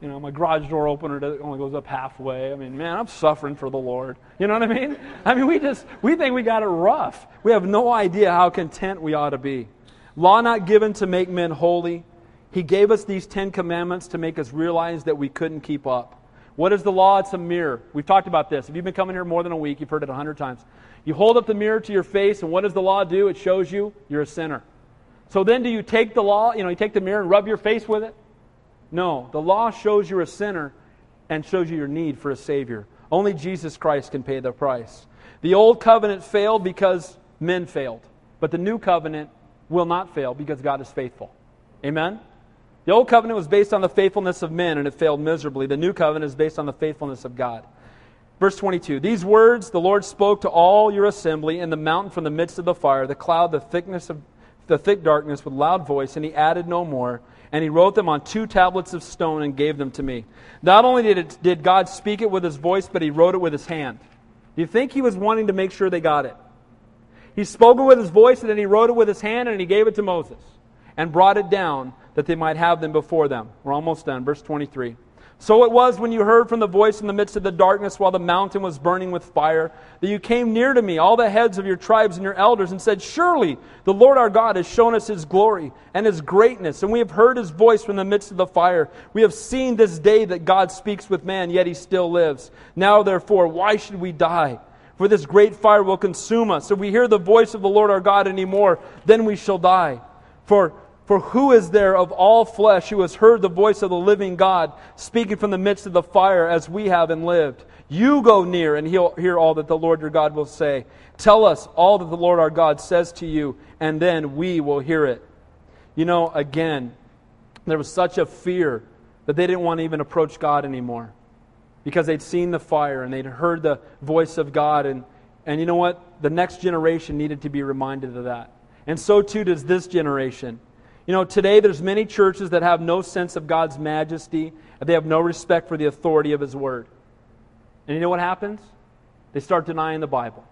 You know, my garage door opener only goes up halfway. I mean, man, I'm suffering for the Lord. You know what I mean? I mean, we just, we think we got it rough. We have no idea how content we ought to be. Law not given to make men holy. He gave us these Ten Commandments to make us realize that we couldn't keep up. What is the law? It's a mirror. We've talked about this. If you've been coming here more than a week, you've heard it a hundred times. You hold up the mirror to your face, and what does the law do? It shows you you're a sinner. So then, do you take the law, you know, you take the mirror and rub your face with it? No. The law shows you're a sinner and shows you your need for a Savior. Only Jesus Christ can pay the price. The old covenant failed because men failed, but the new covenant will not fail because God is faithful. Amen? The old covenant was based on the faithfulness of men and it failed miserably. The new covenant is based on the faithfulness of God. Verse 22 These words the Lord spoke to all your assembly in the mountain from the midst of the fire, the cloud, the thickness of the thick darkness with loud voice, and he added no more. And he wrote them on two tablets of stone and gave them to me. Not only did, it, did God speak it with his voice, but he wrote it with his hand. Do you think he was wanting to make sure they got it? He spoke it with his voice, and then he wrote it with his hand, and he gave it to Moses and brought it down that they might have them before them. We're almost done. Verse 23. So it was when you heard from the voice in the midst of the darkness while the mountain was burning with fire, that you came near to me, all the heads of your tribes and your elders, and said, Surely the Lord our God has shown us his glory and his greatness, and we have heard his voice from the midst of the fire. We have seen this day that God speaks with man, yet he still lives. Now, therefore, why should we die? For this great fire will consume us. If we hear the voice of the Lord our God anymore, then we shall die. For for who is there of all flesh who has heard the voice of the living God speaking from the midst of the fire as we have and lived? You go near and he'll hear all that the Lord your God will say. Tell us all that the Lord our God says to you, and then we will hear it. You know, again, there was such a fear that they didn't want to even approach God anymore because they'd seen the fire and they'd heard the voice of God. And, and you know what? The next generation needed to be reminded of that. And so too does this generation. You know, today there's many churches that have no sense of God's majesty, and they have no respect for the authority of His Word. And you know what happens? They start denying the Bible.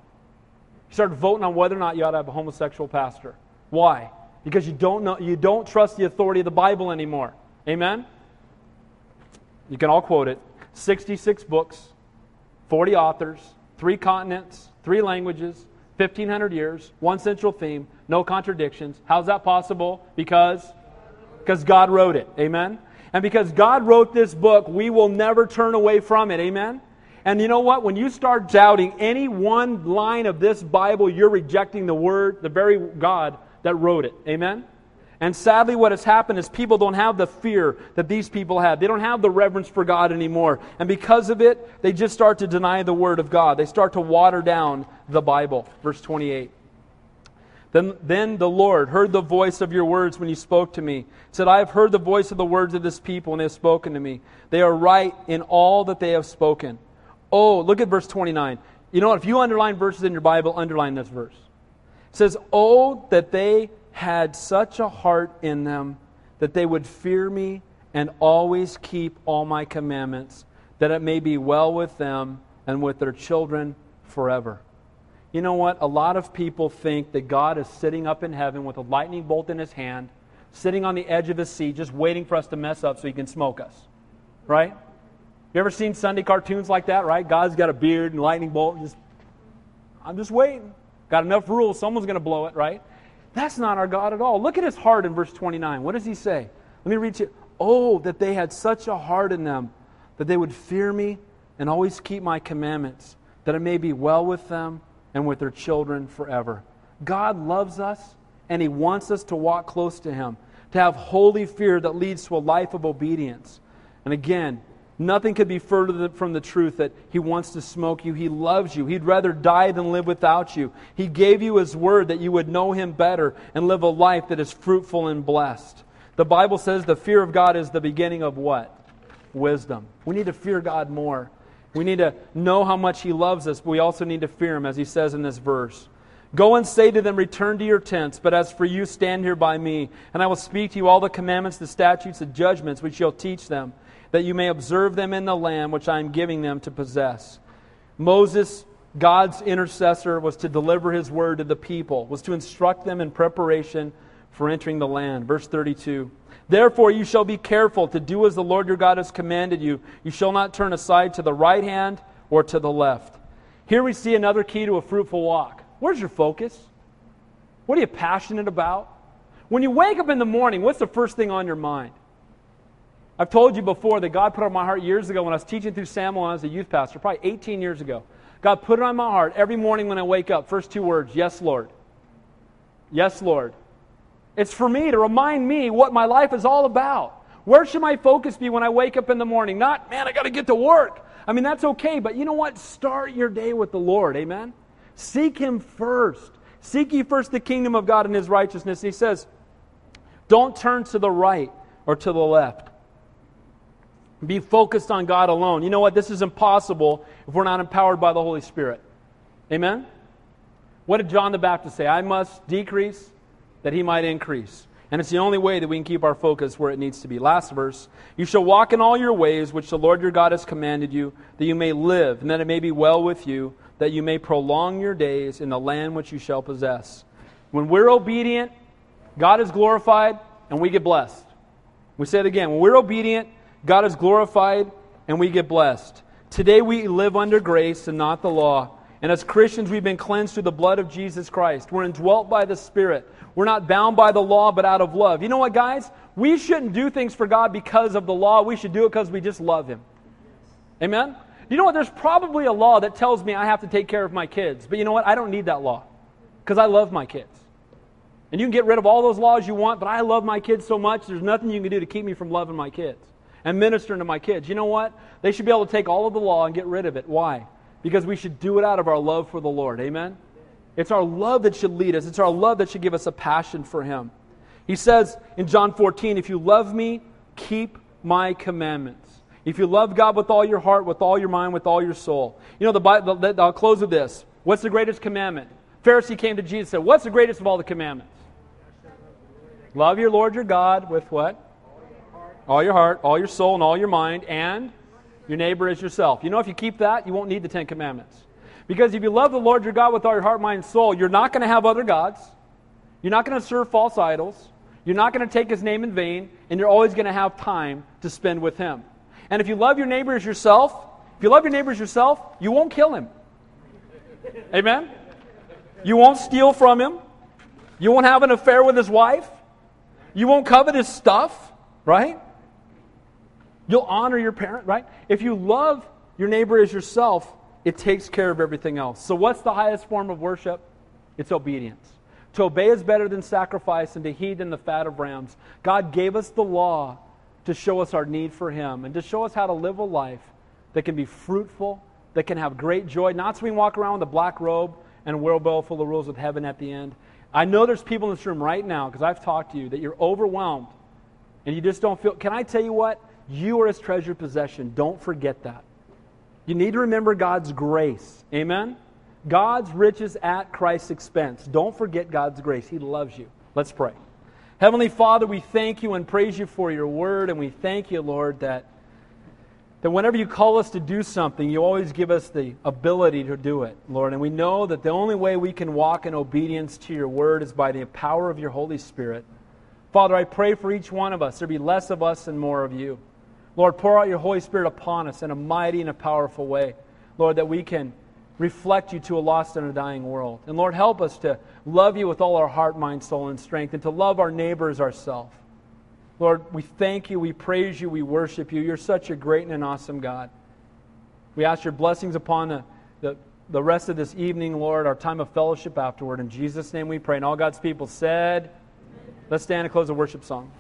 You start voting on whether or not you ought to have a homosexual pastor. Why? Because you don't know you don't trust the authority of the Bible anymore. Amen? You can all quote it. 66 books, 40 authors, three continents, three languages, 1,500 years, one central theme, no contradictions. How's that possible? Because, because God wrote it. Amen? And because God wrote this book, we will never turn away from it. Amen? And you know what? When you start doubting any one line of this Bible, you're rejecting the Word, the very God that wrote it. Amen? And sadly, what has happened is people don't have the fear that these people had. They don't have the reverence for God anymore. And because of it, they just start to deny the Word of God. They start to water down the Bible. Verse 28. Then, then the Lord heard the voice of your words when you spoke to me. Said, I have heard the voice of the words of this people, and they have spoken to me. They are right in all that they have spoken. Oh, look at verse 29. You know what? If you underline verses in your Bible, underline this verse. It says, Oh, that they had such a heart in them that they would fear me and always keep all my commandments, that it may be well with them and with their children forever. You know what? A lot of people think that God is sitting up in heaven with a lightning bolt in his hand, sitting on the edge of his seat, just waiting for us to mess up so he can smoke us. Right? You ever seen Sunday cartoons like that, right? God's got a beard and lightning bolt. Just, I'm just waiting. Got enough rules, someone's going to blow it, right? That's not our God at all. Look at his heart in verse 29. What does he say? Let me read to you. Oh, that they had such a heart in them that they would fear me and always keep my commandments, that it may be well with them and with their children forever. God loves us and He wants us to walk close to Him, to have holy fear that leads to a life of obedience. And again, nothing could be further from the truth that He wants to smoke you. He loves you. He'd rather die than live without you. He gave you His word that you would know Him better and live a life that is fruitful and blessed. The Bible says the fear of God is the beginning of what? Wisdom. We need to fear God more. We need to know how much He loves us, but we also need to fear Him, as He says in this verse. Go and say to them, Return to your tents, but as for you, stand here by me, and I will speak to you all the commandments, the statutes, the judgments which you'll teach them, that you may observe them in the land which I am giving them to possess. Moses, God's intercessor, was to deliver his word to the people, was to instruct them in preparation for entering the land. Verse 32. Therefore, you shall be careful to do as the Lord your God has commanded you. You shall not turn aside to the right hand or to the left. Here we see another key to a fruitful walk. Where's your focus? What are you passionate about? When you wake up in the morning, what's the first thing on your mind? I've told you before that God put on my heart years ago when I was teaching through Samuel was a youth pastor, probably 18 years ago. God put it on my heart every morning when I wake up. First two words, yes, Lord. Yes, Lord. It's for me to remind me what my life is all about. Where should my focus be when I wake up in the morning? Not, man, I got to get to work. I mean, that's okay, but you know what? Start your day with the Lord. Amen? Seek Him first. Seek ye first the kingdom of God and His righteousness. He says, don't turn to the right or to the left. Be focused on God alone. You know what? This is impossible if we're not empowered by the Holy Spirit. Amen? What did John the Baptist say? I must decrease that he might increase. And it's the only way that we can keep our focus where it needs to be. Last verse You shall walk in all your ways, which the Lord your God has commanded you, that you may live, and that it may be well with you, that you may prolong your days in the land which you shall possess. When we're obedient, God is glorified, and we get blessed. We say it again. When we're obedient, God is glorified, and we get blessed. Today we live under grace and not the law. And as Christians, we've been cleansed through the blood of Jesus Christ. We're indwelt by the Spirit. We're not bound by the law, but out of love. You know what, guys? We shouldn't do things for God because of the law. We should do it because we just love Him. Amen? You know what? There's probably a law that tells me I have to take care of my kids. But you know what? I don't need that law because I love my kids. And you can get rid of all those laws you want, but I love my kids so much, there's nothing you can do to keep me from loving my kids and ministering to my kids. You know what? They should be able to take all of the law and get rid of it. Why? Because we should do it out of our love for the Lord. Amen? It's our love that should lead us, it's our love that should give us a passion for Him. He says in John 14, If you love me, keep my commandments. If you love God with all your heart, with all your mind, with all your soul. You know, the Bible, I'll close with this. What's the greatest commandment? Pharisee came to Jesus and said, What's the greatest of all the commandments? Love your Lord your God with what? All your heart, all your soul, and all your mind, and your neighbor as yourself. You know, if you keep that, you won't need the Ten Commandments. Because if you love the Lord your God with all your heart, mind, and soul, you're not going to have other gods. You're not going to serve false idols. You're not going to take his name in vain, and you're always going to have time to spend with him. And if you love your neighbor as yourself, if you love your neighbor as yourself, you won't kill him. Amen? You won't steal from him. You won't have an affair with his wife. You won't covet his stuff, right? You'll honor your parent, right? If you love your neighbor as yourself, it takes care of everything else. So, what's the highest form of worship? It's obedience. To obey is better than sacrifice, and to heed than the fat of rams. God gave us the law to show us our need for Him and to show us how to live a life that can be fruitful, that can have great joy, not so we walk around with a black robe and a wheelbarrow full of rules with heaven at the end. I know there's people in this room right now, because I've talked to you, that you're overwhelmed and you just don't feel. Can I tell you what? You are His treasured possession. Don't forget that. You need to remember God's grace. Amen? God's riches at Christ's expense. Don't forget God's grace. He loves you. Let's pray. Heavenly Father, we thank you and praise you for your word, and we thank you, Lord, that, that whenever you call us to do something, you always give us the ability to do it, Lord. And we know that the only way we can walk in obedience to your word is by the power of your Holy Spirit. Father, I pray for each one of us there be less of us and more of you. Lord, pour out your Holy Spirit upon us in a mighty and a powerful way. Lord, that we can reflect you to a lost and a dying world. And Lord, help us to love you with all our heart, mind, soul, and strength, and to love our neighbors ourselves. Lord, we thank you, we praise you, we worship you. You're such a great and an awesome God. We ask your blessings upon the, the, the rest of this evening, Lord, our time of fellowship afterward. In Jesus' name we pray. And all God's people said, let's stand and close the worship song.